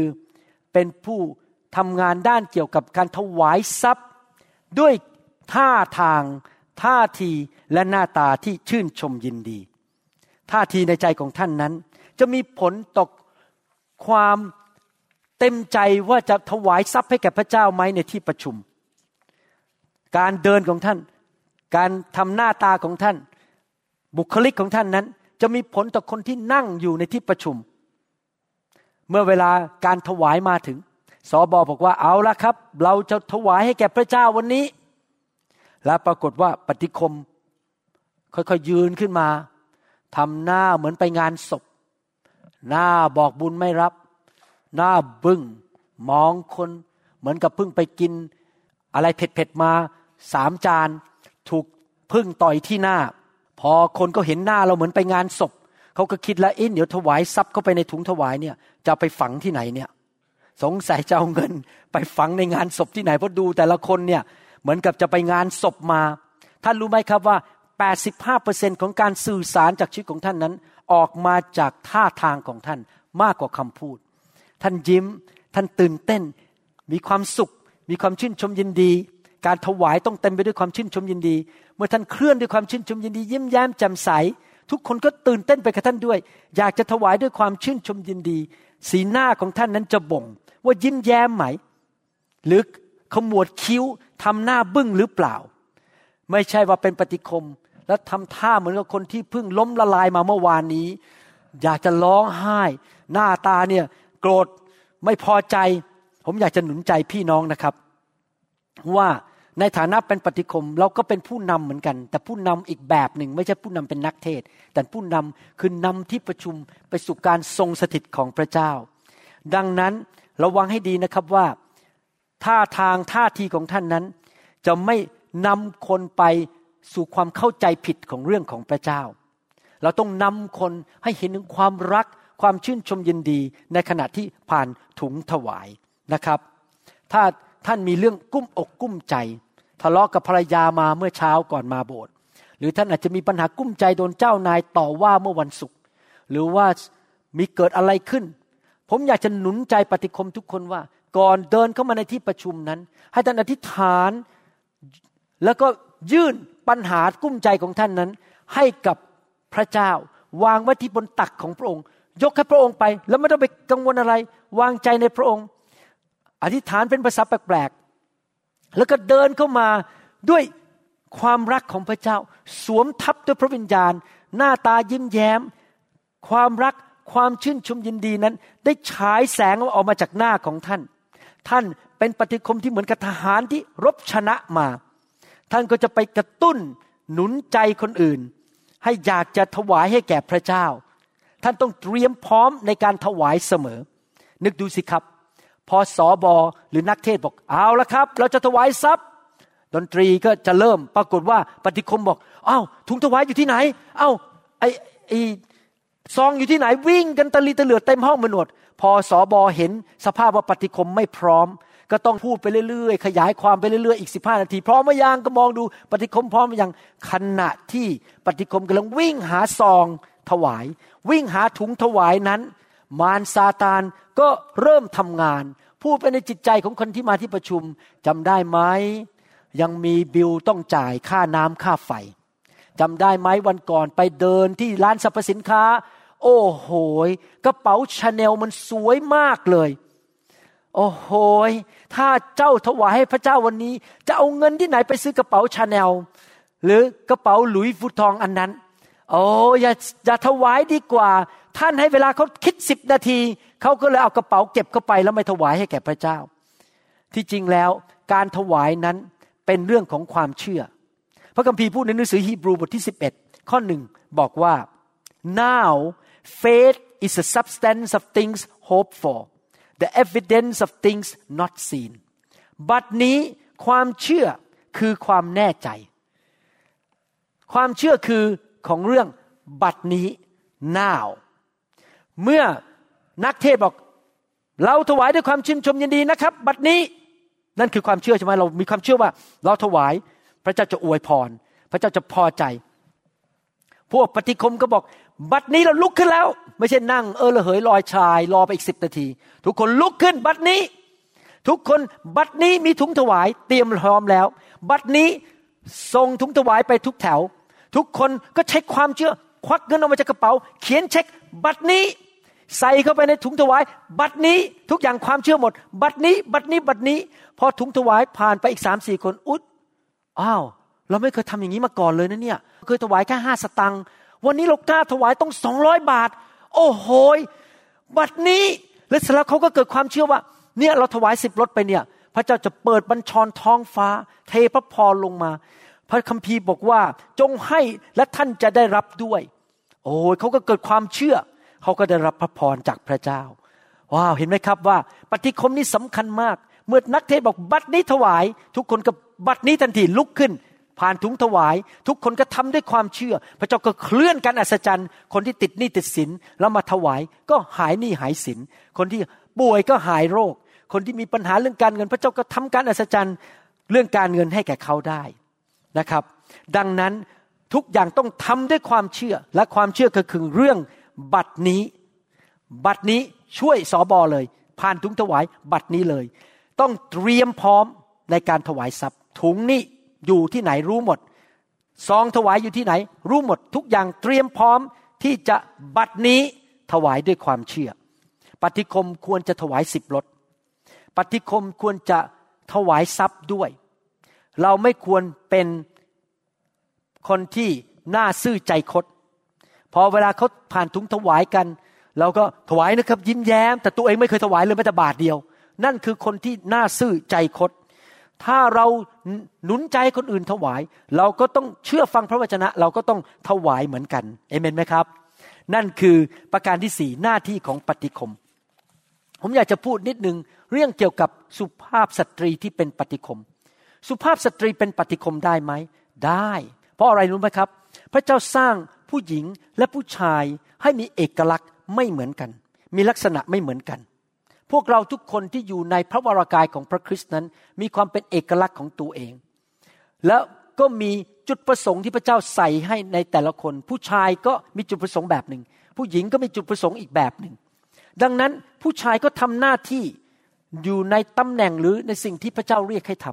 เป็นผู้ทำงานด้านเกี่ยวกับการถวายทรัพย์ ด้วยท่าทางท่าทีและหน้าตาที่ชื่นชมยินดี ท่าทีในใจของท่านนั้น จะมีผลตกความเต็มใจว่าจะถวายทรัพย์ให้แก่พระเจ้าไหมในที่ประชุม การเดินของท่าน การทำหน้าตาของท่าน บุคลิกของท่านนั้น จะมีผลต่อคนที่นั่งอยู่ในที่ประชุม เมื่อเวลาการถวายมาถึงสอบอบอกว่าเอาละครับ เราจะถวายให้แก่พระเจ้าวันนี้ และปรากฏว่าปฏิคม ค่อยๆยืนขึ้นมาทำหน้าเหมือนไปงานศพ หน้าบอกบุญไม่รับ หน้าบึง้งมองคน เหมือนกับเพึ่งไปกิน อะไรเผ็ดๆมาสามจาน ถูกพึ่งต่อยที่หน้า พอคนก็เห็นหน้าเราเหมือนไปงานศพเขาก็คิดแล้วอินเดี๋ยวถวายทรัพย์เข้าไปในถุงถวายเนี่ยจะไปฝังที่ไหนเนี่ย สงสัยจะเอาเงินไปฝังในงานศพที่ไหนเพราะดูแต่ละคนเนี่ยเหมือนกับจะไปงานศพมา ท่านรู้ไหมครับว่า 85%ของการสื่อสารจากชีวิตของท่านนั้น ออกมาจากท่าทางของท่านมากกว่าคำพูด ท่านยิ้ม ท่านตื่นเต้น มีความสุข มีความชื่นชมยินดี การถวายต้องเต็มไปด้วยความชื่นชมยินดี เมื่อท่านเคลื่อนด้วยความชื่นชมยินดี ยิ้มแย้มแจ่มใส ทุกคนก็ตื่นเต้นไปกับท่านด้วย อยากจะถวายด้วยความชื่นชมยินดี สีหน้าของท่านนั้นจะบ่ง ว่ายิ้มแย้มไหม หรือขมวดคิ้วทำหน้าบึ้งหรือเปล่า ไม่ใช่ว่าเป็นปฏิคม แล้วทำท่าเหมือนกับคนที่เพิ่งล้มละลายมาเมื่อวานนี้ อยากจะร้องไห้ หน้าตาเนี่ยโกรธไม่พอใจ ผมอยากจะหนุนใจพี่น้องนะครับ ว่า ในฐานะเป็นปฏิคมเราก็เป็นผู้นำเหมือนกัน แต่ผู้นำอีกแบบหนึ่งไม่ใช่ผู้นำเป็นนักเทศ แต่ผู้นำคือนำที่ประชุมไปสู่การทรงสถิตของพระเจ้า ดังนั้นระวังให้ดีนะครับว่าท่าทางท่าทีของท่านนั้น จะไม่นำคนไปสู่ความเข้าใจผิดของเรื่องของพระเจ้า เราต้องนำคนให้เห็นถึงความรักความชื่นชมยินดีในขณะที่ผ่านถุงถวายนะครับ ถ้า ท่านมีเรื่องกุ้มอกกุ้มใจ ทะเลาะกับภรรยามาเมื่อเช้าก่อนมาโบสถ์หรือท่านอาจจะมีปัญหากุ้มใจโดนเจ้านายต่อว่าเมื่อวันศุกร์หรือว่ามีเกิดอะไรขึ้น ผมอยากจะหนุนใจปฏิคมทุกคนว่า ก่อนเดินเข้ามาในที่ประชุมนั้น ให้ท่านอธิษฐาน แล้วก็ยื่นปัญหากุ้มใจของท่านนั้น ให้กับพระเจ้า วางไว้ที่บนตักของพระองค์ ยกให้พระองค์ไป แล้วไม่ต้องไปกังวลอะไร วางใจในพระองค์ อธิษฐานเป็นภาษาแปลกๆ แล้วก็เดินเข้ามาด้วยความรักของพระเจ้า สวมทับด้วยพระวิญญาณ หน้าตายิ้มแย้ม ความรักความชื่นชมยินดีนั้น ได้ฉายแสงออกมาจากหน้าของท่าน ท่านเป็นปฏิคมที่เหมือนกับทหารที่รบชนะมา ท่านก็จะไปกระตุ้นหนุนใจคนอื่น ให้อยากจะถวายให้แก่พระเจ้า ท่านต้องเตรียมพร้อมในการถวายเสมอ นึกดูสิครับ พอสอบอหรือนักเทศบอกเอาละครับ เราจะถวายทรัพย์ ดนตรีก็จะเริ่มปรากฏว่าปฏิคมบอกอ้าวถุงถวายอยู่ที่ไหน เอ้าไอไอซองอยู่ที่ไหนวิ่งกันตะลีตะเหลือเต็มห้องไปหมดพอสอบอเห็นสภาพว่าปฏิคมไม่พร้อม ก็ต้องพูดไปเรื่อยๆ ขยายความไปเรื่อยๆ อีกสิบห้านาที พร้อมมายังก็มองดูปฏิคมพร้อมมายังขณะที่ปฏิคมกำลังวิ่งหาซองถวาย วิ่งหาถุงถวายนั้น มารซาตานก็เริ่มทำงาน พูดไปในจิตใจของคนที่มาที่ประชุมจำได้ไหมยังมีบิลต้องจ่ายค่าน้ำค่าไฟจำได้ไหมวันก่อนไปเดินที่ร้านสรรพสินค้า โอ้โหยกระเป๋าชาแนลมันสวยมากเลย โอ้โหยถ้าเจ้าถวายให้พระเจ้าวันนี้ จะเอาเงินที่ไหนไปซื้อกระเป๋าชาแนลหรือกระเป๋าหลุยฟุตองอันนั้น โอ้อย่าอย่าถวายดีกว่า ท่านให้เวลาเขาคิดสิบนาทีเขาก็เลยเอากระเป๋าเก็บเข้าไปแล้วไม่ถวายให้แก่พระเจ้า ที่จริงแล้วการถวายนั้นเป็นเรื่องของความเชื่อ พระคัมภีร์พูดในหนังสือฮีบรูบทที่ 11 ข้อหนึ่งบอกว่า now faith is the substance of things hoped for the evidence of things not seen บัดนี้ความเชื่อคือความแน่ใจ ความเชื่อคือของเรื่องบัดนี้ now เมื่อนักเทศบอก เราถวายด้วยความชื่นชมยินดีนะครับ บัดนี้นั่นคือความเชื่อใช่ไหมเรามีความเชื่อว่า เราถวายพระเจ้าจะอวยพร พระเจ้าจะพอใจ พวกปฏิคมก็บอก บัดนี้เราลุกขึ้นแล้ว ไม่ใช่นั่งเออระเหยลอยชาย รอไปอีกสิบนาที ทุกคนลุกขึ้นบัดนี้ ทุกคนบัดนี้มีถุงถวายเตรียมพร้อมแล้ว บัดนี้ส่งถุงถวายไปทุกแถว ทุกคนก็ใช้ความเชื่อควักเงินออกมาจากกระเป๋า เขียนเช็คบัดนี้ ใส่เข้าไปในถุงถวาย บัดนี้ทุกอย่างความเชื่อหมด บัดนี้บัดนี้บัดนี้ พอถุงถวายผ่านไปอีกสามสี่คนอุ๊ดอ้าว เราไม่เคยทำอย่างนี้มาก่อนเลยนะเนี่ย เคยถวายแค่ห้าสตังค์วันนี้เรากล้าถวายต้องสองร้อยบาท โอ้โหบัดนี้แล้วเสร็จแล้วเขาก็เกิดความเชื่อว่า เนี่ยเราถวายสิบรถไปเนี่ย พระเจ้าจะเปิดบัญชรท้องฟ้า เทพระพรลงมา พระคัมภีร์บอกว่าจงให้และท่านจะได้รับด้วย โอ้ยเขาก็เกิดความเชื่อ เขาก็ได้รับพระพรจากพระเจ้า ว้าวเห็นไหมครับว่า ปฏิคมนี้สำคัญมาก เมื่อนักเทศบอกบัตรนี้ถวาย ทุกคนก็บัตรนี้ทันทีลุกขึ้น ผ่านถุงถวาย ทุกคนก็ทำด้วยความเชื่อ พระเจ้าก็เคลื่อนการอัศจรรย์ คนที่ติดหนี้ติดสินแล้วมาถวายก็หายหนี้หายสิน คนที่ป่วยก็หายโรค คนที่มีปัญหาเรื่องการเงิน พระเจ้าก็ทำการอัศจรรย์เรื่องการเงินให้แก่เขาได้นะครับ ดังนั้นทุกอย่างต้องทำด้วยความเชื่อและความเชื่อก็คือเรื่อง บัตรนี้ บัตรนี้ช่วยสอบอเลย ผ่านถุงถวายบัตรนี้เลย ต้องเตรียมพร้อมในการถวายทรัพย์ ถุงนี้อยู่ที่ไหนรู้หมดซองถวายอยู่ที่ไหน รู้หมดทุกอย่างเตรียมพร้อมที่จะบัตรนี้ถวายด้วยความเชื่อ ปฏิคมควรจะถวายสิบรถปฏิคมควรจะถวายทรัพย์ด้วย เราไม่ควรเป็นคนที่น่าซื่อใจคด พอเวลาเขาผ่านถุงถวายกัน เราก็ถวายนะครับ ยิ้มแย้ม แต่ตัวเองไม่เคยถวายเลยแม้แต่บาทเดียว นั่นคือคนที่น่าซื่อใจคดถ้าเราหนุนใจคนอื่นถวาย เราก็ต้องเชื่อฟังพระวจนะ เราก็ต้องถวายเหมือนกันเอเมนไหมครับ นั่นคือประการที่สี่หน้าที่ของปฏิคม ผมอยากจะพูดนิดนึงเรื่องเกี่ยวกับสุภาพสตรีที่เป็นปฏิคม สุภาพสตรีเป็นปฏิคมได้ไหมได้ เพราะอะไรรู้ไหมครับ พระเจ้าสร้าง ผู้หญิงและผู้ชายให้มีเอกลักษณ์ไม่เหมือนกัน มีลักษณะไม่เหมือนกัน พวกเราทุกคนที่อยู่ในพระวรากายของพระคริสต์นั้น มีความเป็นเอกลักษณ์ของตัวเอง แล้วก็มีจุดประสงค์ที่พระเจ้าใส่ให้ในแต่ละคน ผู้ชายก็มีจุดประสงค์แบบหนึ่ง ผู้หญิงก็มีจุดประสงค์อีกแบบหนึ่ง ดังนั้นผู้ชายก็ทำหน้าที่อยู่ในตำแหน่งหรือในสิ่งที่พระเจ้าเรียกให้ท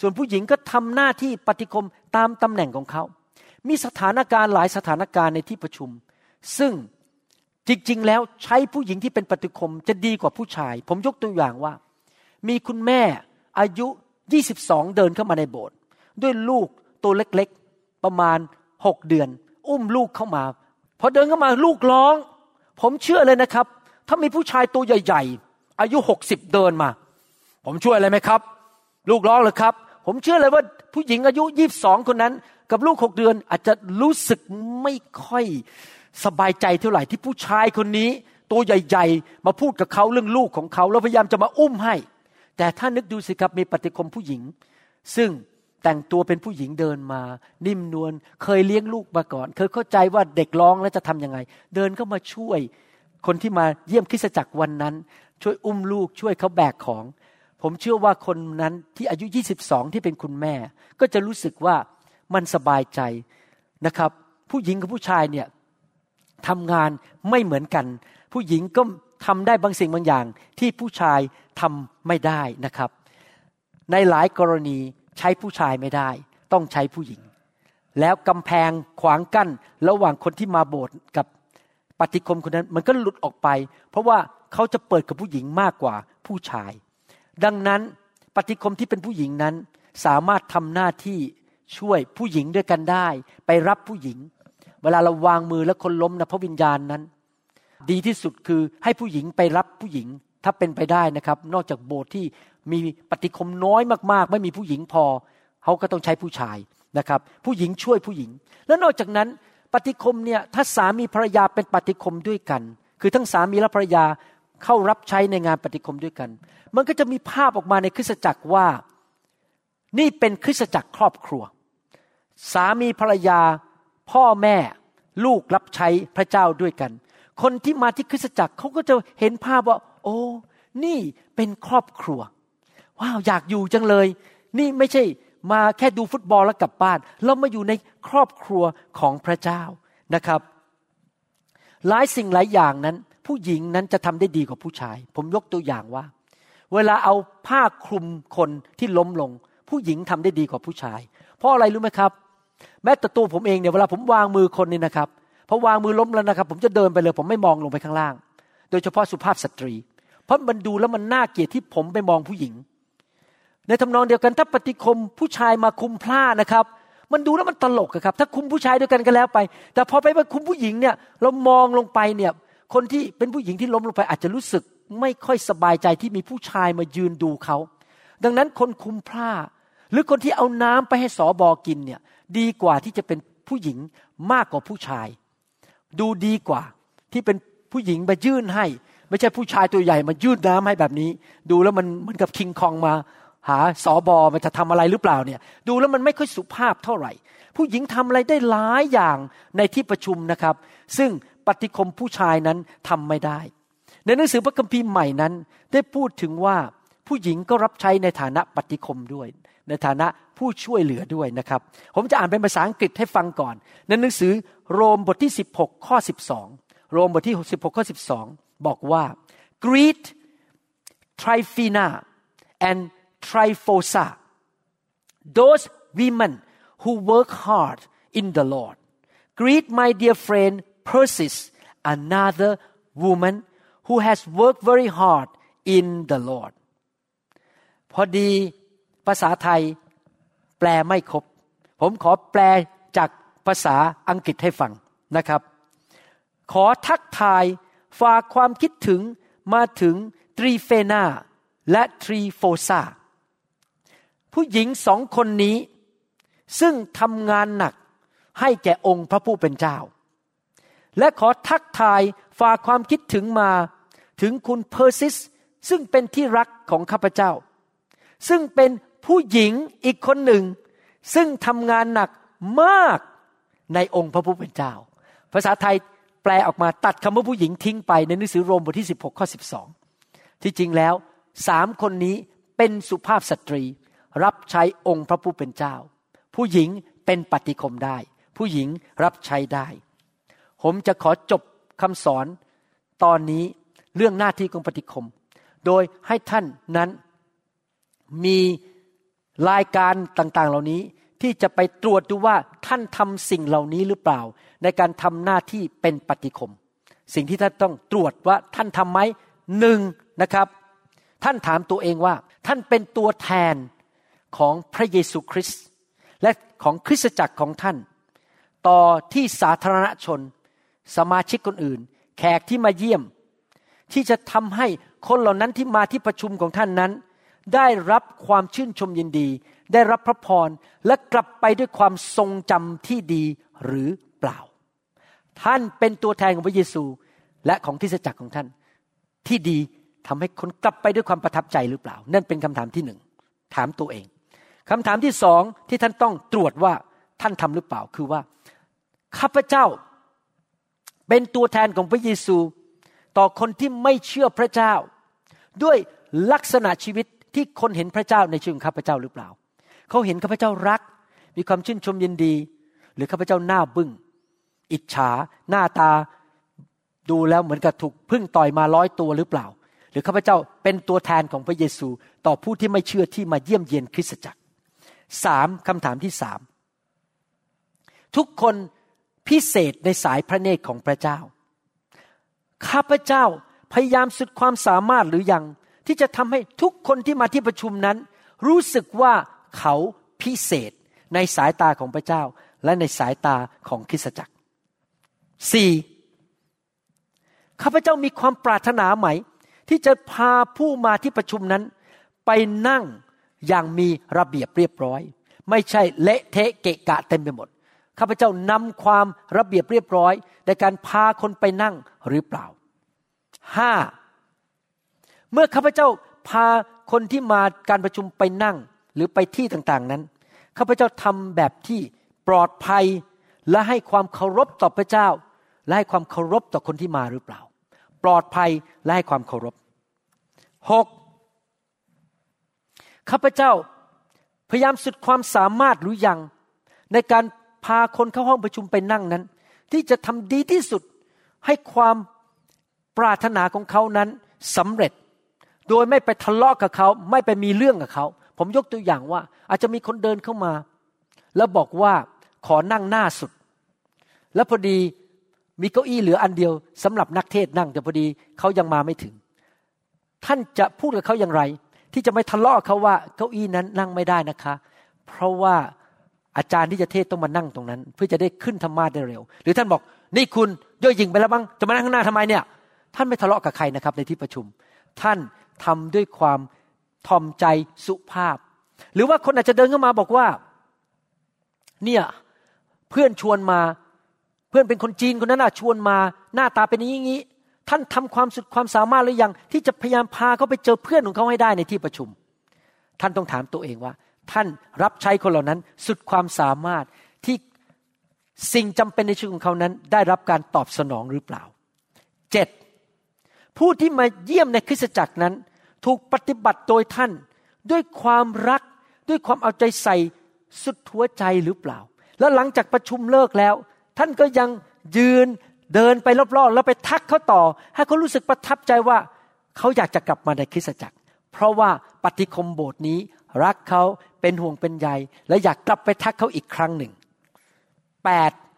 ส่วนผู้หญิงก็ทำหน้าที่ปฏิคมตามตำแหน่งของเขา มีสถานการณ์หลายสถานการณ์ในที่ประชุม ซึ่งจริงๆ แล้วใช้ผู้หญิงที่เป็นปฏิคมจะดีกว่าผู้ชาย ผมยกตัวอย่างว่า มีคุณแม่อายุ 22 เดินเข้ามาในโบสถ์ด้วยลูกตัวเล็กๆ ประมาณหกเดือน อุ้มลูกเข้ามา พอเดินเข้ามาลูกร้อง ผมเชื่อเลยนะครับ ถ้ามีผู้ชายตัวใหญ่ๆ อายุหกสิบเดินมา ผมช่วยอะไรไหมครับ ลูกร้องเลยครับ ผมเชื่อเลยว่าผู้หญิงอายุยี่บสองคนนั้น กับลูกหกเดือนอาจจะรู้สึกไม่ค่อยสบายใจเท่าไหร่ที่ผู้ชายคนนี้ ตัวใหญ่ ๆ มาพูดกับเขาเรื่องลูกของเขาแล้วพยายามจะมาอุ้มให้ แต่ถ้านึกดูสิครับมีปฏิคมผู้หญิง ซึ่งแต่งตัวเป็นผู้หญิงเดินมา นิ่มนวลเคยเลี้ยงลูกมาก่อน เคยเข้าใจว่าเด็กร้องแล้วจะทํำยังไง เดินเข้ามาช่วย คนที่มาเยี่ยมคริสจักรวันนั้น ช่วยอุ้มลูกช่วยเขาแบกของ ผมเชื่อว่าคนนั้นที่อายุ 22 ที่เป็นคุณแม่ ก็จะรู้สึกว่า มันสบายใจนะครับ ผู้หญิงกับผู้ชายเนี่ยทำงานไม่เหมือนกัน ผู้หญิงก็ทำได้บางสิ่งบางอย่างที่ผู้ชายทำไม่ได้นะครับ ในหลายกรณีใช้ผู้ชายไม่ได้ ต้องใช้ผู้หญิง แล้วกำแพงขวางกั้นระหว่างคนที่มาโบสถ์กับปฏิคมคนนั้นมันก็หลุดออกไป เพราะว่าเขาจะเปิดกับผู้หญิงมากกว่าผู้ชาย ดังนั้นปฏิคมที่เป็นผู้หญิงนั้นสามารถทำหน้าที่ ช่วยผู้หญิงด้วยกันได้ ไปรับผู้หญิง เวลาเราวางมือแล้วคนล้มนะพระวิญญาณนั้น ดีที่สุดคือให้ผู้หญิงไปรับผู้หญิงถ้าเป็นไปได้นะครับ นอกจากโบสถ์ที่มีปฏิคมน้อยมากๆ ไม่มีผู้หญิงพอเขาก็ต้องใช้ผู้ชายนะครับ ผู้หญิงช่วยผู้หญิง แล้วนอกจากนั้นปฏิคมเนี่ยถ้าสามีภรรยาเป็นปฏิคมด้วยกัน คือทั้งสามีและภรรยาเข้ารับใช้ในงานปฏิคมด้วยกัน มันก็จะมีภาพออกมาในคริสตจักรว่า นี่เป็นคริสตจักรครอบครัว สามีภรรยา พ่อแม่ ลูกรับใช้พระเจ้าด้วยกัน คนที่มาที่คริสตจักรเขาก็จะเห็นภาพว่า โอ้นี่เป็นครอบครัว ว้าวอยากอยู่จังเลย นี่ไม่ใช่มาแค่ดูฟุตบอลแล้วกลับบ้าน เรามาอยู่ในครอบครัวของพระเจ้านะครับ หลายสิ่งหลายอย่างนั้น ผู้หญิงนั้นจะทำได้ดีกว่าผู้ชาย ผมยกตัวอย่างว่า เวลาเอาผ้าคลุมคนที่ล้มลง ผู้หญิงทำได้ดีกว่าผู้ชาย เพราะอะไรรู้ไหมครับ แม้แต่ตัวผมเองเนี่ยเวลาผมวางมือคนนี่นะครับพอวางมือล้มแล้วนะครับ ผมจะเดินไปเลย ผมไม่มองลงไปข้างล่าง โดยเฉพาะสุภาพสตรี เพราะมันดูแล้วมันน่าเกลียดที่ผมไปมองผู้หญิง ในทำนองเดียวกันถ้าปฏิคมผู้ชายมาคุมพระนะครับ มันดูแล้วมันตลกครับ ถ้าคุมผู้ชายด้วยกันก็แล้วไป แต่พอไปคุมผู้หญิงเนี่ยเรามองลงไปเนี่ยคนที่เป็นผู้หญิงที่ล้มลงไปอาจจะรู้สึกไม่ค่อยสบายใจที่มีผู้ชายมายืนดูเขา ดังนั้นคนคุมพระหรือคนที่เอาน้ำไปให้สอบอกินเนี่ย ดีกว่าที่จะเป็นผู้หญิงมากกว่าผู้ชาย ดูดีกว่าที่เป็นผู้หญิงมายื่นให้ ไม่ใช่ผู้ชายตัวใหญ่มายื่นน้ำให้แบบนี้ ดูแล้วมันเหมือนกับคิงคองมา หาสอบอมันจะทำอะไรหรือเปล่าเนี่ย ดูแล้วมันไม่ค่อยสุภาพเท่าไหร่ ผู้หญิงทำอะไรได้หลายอย่างในที่ประชุมนะครับ ซึ่งปฏิคมผู้ชายนั้นทำไม่ได้ ในหนังสือพระคัมภีร์ใหม่นั้น ได้พูดถึงว่า ผู้หญิงก็รับใช้ในฐานะปฏิคมด้วย ในฐานะผู้ช่วยเหลือด้วยนะครับ ผมจะอ่านเป็นภาษาอังกฤษให้ฟังก่อน ในหนังสือโรมบทที่ 16 ข้อ 12 โรมบทที่ 16 ข้อ 12 บอกว่า greet Tryphena and Tryphosa those women who work hard in the Lord greet my dear friend Persis another woman who has worked very hard in the Lord พอดีภาษาไทยแปลไม่ครบ ผมขอแปลจากภาษาอังกฤษให้ฟังนะครับ ขอทักทายฝากความคิดถึงมาถึงตรีเฟนาและทรีโฟซาผู้หญิงสองคนนี้ ซึ่งทำงานหนักให้แก่องค์พระผู้เป็นเจ้า และขอทักทายฝากความคิดถึงมาถึงคุณเพอร์ซิส ซึ่งเป็นที่รักของข้าพเจ้า ซึ่งเป็นผู้หญิงอีกคนหนึ่ง ซึ่งทำงานหนักมากในองค์พระผู้เป็นเจ้า ภาษาไทยแปลออกมาตัดคำว่าผู้หญิงทิ้งไปในหนังสือโรมบทที่ 16 ข้อ 12 ที่จริงแล้วสามคนนี้เป็นสุภาพสตรี รับใช้องค์พระผู้เป็นเจ้า ผู้หญิงเป็นปฏิคมได้ ผู้หญิงรับใช้ได้ ผมจะขอจบคำสอนตอนนี้เรื่องหน้าที่ของปฏิคม โดยให้ท่านนั้น มีรายการต่างๆ เหล่านี้ที่จะไปตรวจดูว่าท่านทำสิ่งเหล่านี้หรือเปล่า ในการทำหน้าที่เป็นปฏิคม สิ่งที่ท่านต้องตรวจว่าท่านทำไหมหนึ่งนะครับ ท่านถามตัวเองว่า ท่านเป็นตัวแทนของพระเยซูคริสต์และของคริสตจักรของท่าน ต่อที่สาธารณชน สมาชิกคนอื่น แขกที่มาเยี่ยม ที่จะทำให้คนเหล่านั้นที่มาที่ประชุมของท่านนั้น ได้รับความชื่นชมยินดี ได้รับพระพรและกลับไปด้วยความทรงจำที่ดีหรือเปล่า ท่านเป็นตัวแทนของพระเยซูและของคริสจักรของท่าน ที่ดีทำให้คนกลับไปด้วยความประทับใจหรือเปล่า นั่นเป็นคำถามที่หนึ่งถามตัวเองคำถามที่สองที่ท่านต้องตรวจว่าท่านทำหรือเปล่าคือว่าข้าพเจ้าเป็นตัวแทนของพระเยซู ต่อคนที่ไม่เชื่อพระเจ้า ด้วยลักษณะชีวิต ที่คนเห็นพระเจ้าในชีวิตข้าพเจ้าหรือเปล่า เขาเห็นข้าพเจ้ารัก มีความชื่นชมยินดี หรือข้าพเจ้าหน้าบึง้ง อิจฉา หน้าตาดูแล้วเหมือนกับถูกพึ่งต่อยมาร้อยตัวหรือเปล่า หรือข้าพเจ้าเป็นตัวแทนของพระเยซูต่อผู้ที่ไม่เชื่อที่มาเยี่ยมเยียนคริสตจักรสามคำถามที่สามทุกคนพิเศษในสายพระเนตรของพระเจ้า ข้าพเจ้าพยายามสุดความสามารถหรือยัง ที่จะทำให้ทุกคนที่มาที่ประชุมนั้น รู้สึกว่าเขาพิเศษในสายตาของพระเจ้า และในสายตาของคริสตจักรสี่ข้าพเจ้ามีความปรารถนาไหม ที่จะพาผู้มาที่ประชุมนั้น ไปนั่งอย่างมีระเบียบเรียบร้อย ไม่ใช่เละเทะเกะกะเต็มไปหมดข้าพเจ้านำความระเบียบเรียบร้อย ในการพาคนไปนั่งหรือเปล่าห้า เมื่อข้าพเจ้าพาคนที่มาการประชุมไปนั่งหรือไปที่ต่างๆนั้นข้าพเจ้าทำแบบที่ปลอดภัยและให้ความเคารพต่อพระเจ้า และให้ความเคารพต่อคนที่มาหรือเปล่า ปลอดภัยและให้ความเคารพหกข้าพเจ้าพยายามสุดความสามารถหรือยัง ในการพาคนเข้าห้องประชุมไปนั่งนั้น ที่จะทำดีที่สุดให้ความปรารถนาของเขานั้นสำเร็จ โดยไม่ไปทะเลาะกับเขา ไม่ไปมีเรื่องกับเขา ผมยกตัวอย่างว่า อาจจะมีคนเดินเข้ามา แล้วบอกว่าขอนั่งหน้าสุด แล้วพอดีมีเก้าอี้เหลืออันเดียวสำหรับนักเทศนั่ง แต่พอดีเขายังมาไม่ถึง ท่านจะพูดกับเขาอย่างไร ที่จะไม่ทะเลาะเขาว่าเก้าอี้นั้นนั่งไม่ได้นะคะ เพราะว่าอาจารย์ที่จะเทศต้องมานั่งตรงนั้น เพื่อจะได้ขึ้นธรรมาได้เร็ว หรือท่านบอกนี่คุณย่อยยิงไปแล้วบ้างจะมานั่งข้างหน้าทำไมเนี่ย ท่านไม่ทะเลาะกับใครนะครับในที่ประชุม ท่าน ทำด้วยความทอมใจสุภาพ หรือว่าคนอาจจะเดินเข้ามาบอกว่า เนี่ยเพื่อนชวนมา เพื่อนเป็นคนจีนคนนั้นอะชวนมา หน้าตาเป็นอย่างนี้ท่านทำความสุดความสามารถหรือยัง ที่จะพยายามพาเขาไปเจอเพื่อนของเขาให้ได้ในที่ประชุม ท่านต้องถามตัวเองว่า ท่านรับใช้คนเหล่านั้น สุดความสามารถที่สิ่งจำเป็นในชีวิตของเขานั้น ได้รับการตอบสนองหรือเปล่าเจ็ด ผู้ที่มาเยี่ยมในคริสตจักรนั้น ถูกปฏิบัติโดยท่าน ด้วยความรักด้วยความเอาใจใส่สุดหัวใจหรือเปล่า แล้วหลังจากประชุมเลิกแล้ว ท่านก็ยังยืนเดินไปรอบๆ แล้วไปทักเขาต่อ ให้เขารู้สึกประทับใจว่าเขาอยากจะกลับมาในคริสตจักร เพราะว่าปฏิคมโบสถ์นี้รักเขาเป็นห่วงเป็นใยและอยากกลับไปทักเขาอีกครั้งหนึ่ง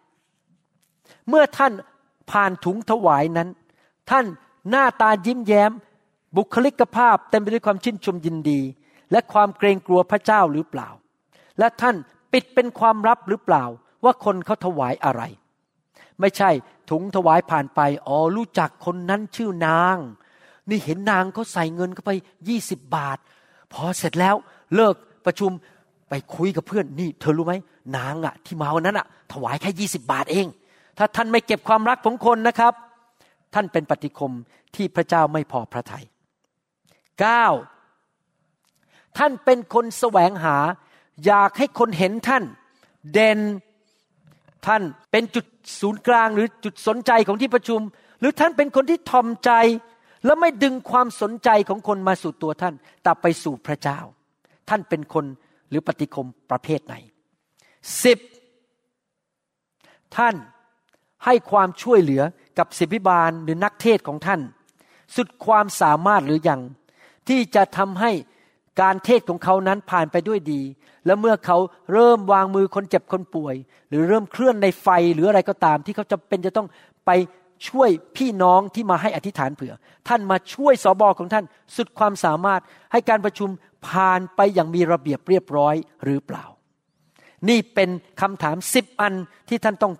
8. เมื่อท่านผ่านถุงถวายนั้น ท่าน หน้าตายิ้มแย้ม บุคลิกภาพเต็มไปด้วยความชื่นชมยินดี และความเกรงกลัวพระเจ้าหรือเปล่า และท่านปิดเป็นความลับหรือเปล่า ว่าคนเขาถวายอะไร ไม่ใช่ถุงถวายผ่านไปอ๋อรู้จักคนนั้นชื่อนาง นี่เห็นนางเขาใส่เงินเข้าไปยี่สิบบาท พอเสร็จแล้วเลิกประชุมไปคุยกับเพื่อนนี่เธอรู้ไหมนางอะที่มาวันนั้นอะถวายแค่ยี่สิบบาทเอง ถ้าท่านไม่เก็บความรักของคนนะครับ ท่านเป็นปฏิคมที่พระเจ้าไม่พอพระทยัยเก้าท่านเป็นคนแสวงหา อยากให้คนเห็นท่าน เด่นท่านเป็นจุดศูนย์กลางหรือจุดสนใจของที่ประชุม หรือท่านเป็นคนที่ทอมใจ แล้วไม่ดึงความสนใจของคนมาสู่ตัวท่าน แต่ไปสู่พระเจ้า ท่านเป็นคนหรือปฏิคมประเภทไหนสิบท่านให้ความช่วยเหลือ กับศิบิบาลหรือนักเทศของท่าน สุดความสามารถหรือยัง ที่จะทำให้การเทศของเขานั้นผ่านไปด้วยดี แล้วเมื่อเขาเริ่มวางมือคนเจ็บคนป่วย หรือเริ่มเคลื่อนในไฟหรืออะไรก็ตาม ที่เขาจะเป็นจะต้องไปช่วยพี่น้องที่มาให้อธิษฐานเผื่อ ท่านมาช่วยสอบอของท่านสุดความสามารถให้การประชุมผ่านไปอย่างมีระเบียบเรียบร้อยหรือเปล่า นี่เป็นคำถามสิบอันที่ท่านต้อง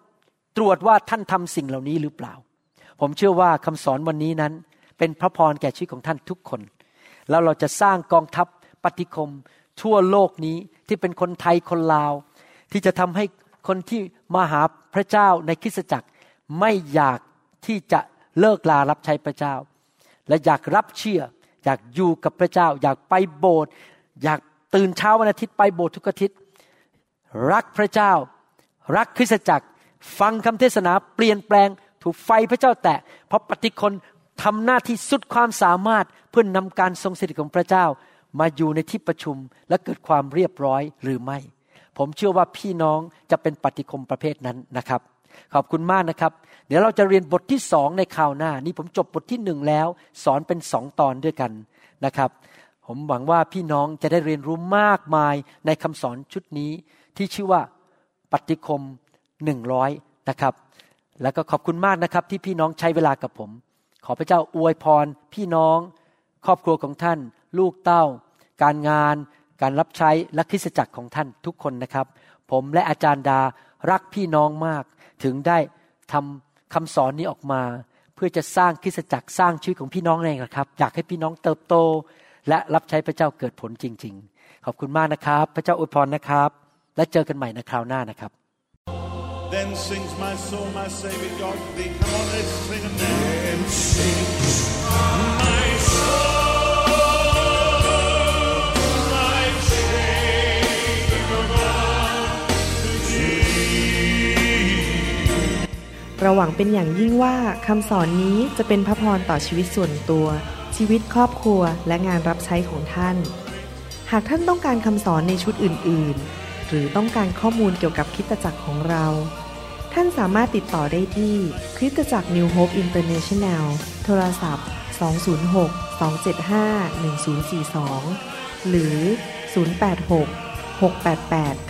ตรวจว่าท่านทำสิ่งเหล่านี้หรือเปล่า ผมเชื่อว่าคำสอนวันนี้นั้น เป็นพระพรแก่ชีวิตของท่านทุกคน แล้วเราจะสร้างกองทัพปฏิคม ทั่วโลกนี้ที่เป็นคนไทยคนลาว ที่จะทำให้คนที่มาหาพระเจ้าในคริสตจักรไม่อยากที่จะเลิกลารับใช้พระเจ้า และอยากรับเชื่อ อยากอยู่กับพระเจ้า อยากไปโบสถ์อยากตื่นเช้าวันอาทิตย์ไปโบสถ์ทุกอาทิตย์ รักพระเจ้า รักคริสตจักร ฟังคำเทศนาเปลี่ยนแปลง ถูกไฟพระเจ้าแตะ เพราะปฏิคนทำหน้าที่สุดความสามารถเพื่อนนำการทรงสถิตของพระเจ้า มาอยู่ในที่ประชุมและเกิดความเรียบร้อยหรือไม่ ผมเชื่อว่าพี่น้องจะเป็นปฏิคมประเภทนั้นนะครับ ขอบคุณมากนะครับ เดี๋ยวเราจะเรียนบทที่สองในข่าวหน้า นี่ผมจบบทที่หนึ่งแล้ว สอนเป็นสองตอนด้วยกันนะครับผมหวังว่าพี่น้องจะได้เรียนรู้มากมายในคำสอนชุดนี้ที่ชื่อว่าปฏิคมหนึ่งร้อยนะครับ แล้วก็ขอบคุณมากนะครับ ที่พี่น้องใช้เวลากับผม ขอพระเจ้าอวยพร พี่น้อง ครอบครัวของท่าน ลูกเต้า การงาน การรับใช้และคริสตจักรของท่านทุกคนนะครับ ผมและอาจารย์ดารักพี่น้องมาก ถึงได้ทำคำสอนนี้ออกมา เพื่อจะสร้างคริสตจักรสร้างชีวิตของพี่น้องเองนะครับ อยากให้พี่น้องเติบโต และรับใช้พระเจ้าเกิดผลจริง ๆ ขอบคุณมากนะครับ พระเจ้าอวยพรนะครับ และเจอกันใหม่ในคราวหน้านะครับ Then sings my soul, my Savior God to thee. Come on, let's sing it now. Then sings my soul, my God to เราหวังเป็นอย่างยิ่งว่าคำสอนนี้จะเป็นพระพรต่อชีวิตส่วนตัว ชีวิตครอบครัวและงานรับใช้ของท่าน หากท่านต้องการคำสอนในชุดอื่น ๆ หรือต้องการข้อมูลเกี่ยวกับคริสตจักรของเรา ท่านสามารถติดต่อได้ที่คริสตจักร New Hope International โทรศัพท์ 206 275 1042 หรือ 086 688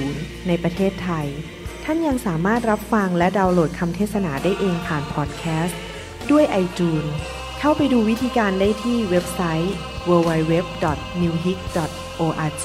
9940 ในประเทศไทย ท่านยังสามารถรับฟังและดาวน์โหลดคำเทศนาได้เองผ่านพอดแคสต์ ด้วย iTunes เข้าไปดูวิธีการได้ที่เว็บไซต์ www.newhick.org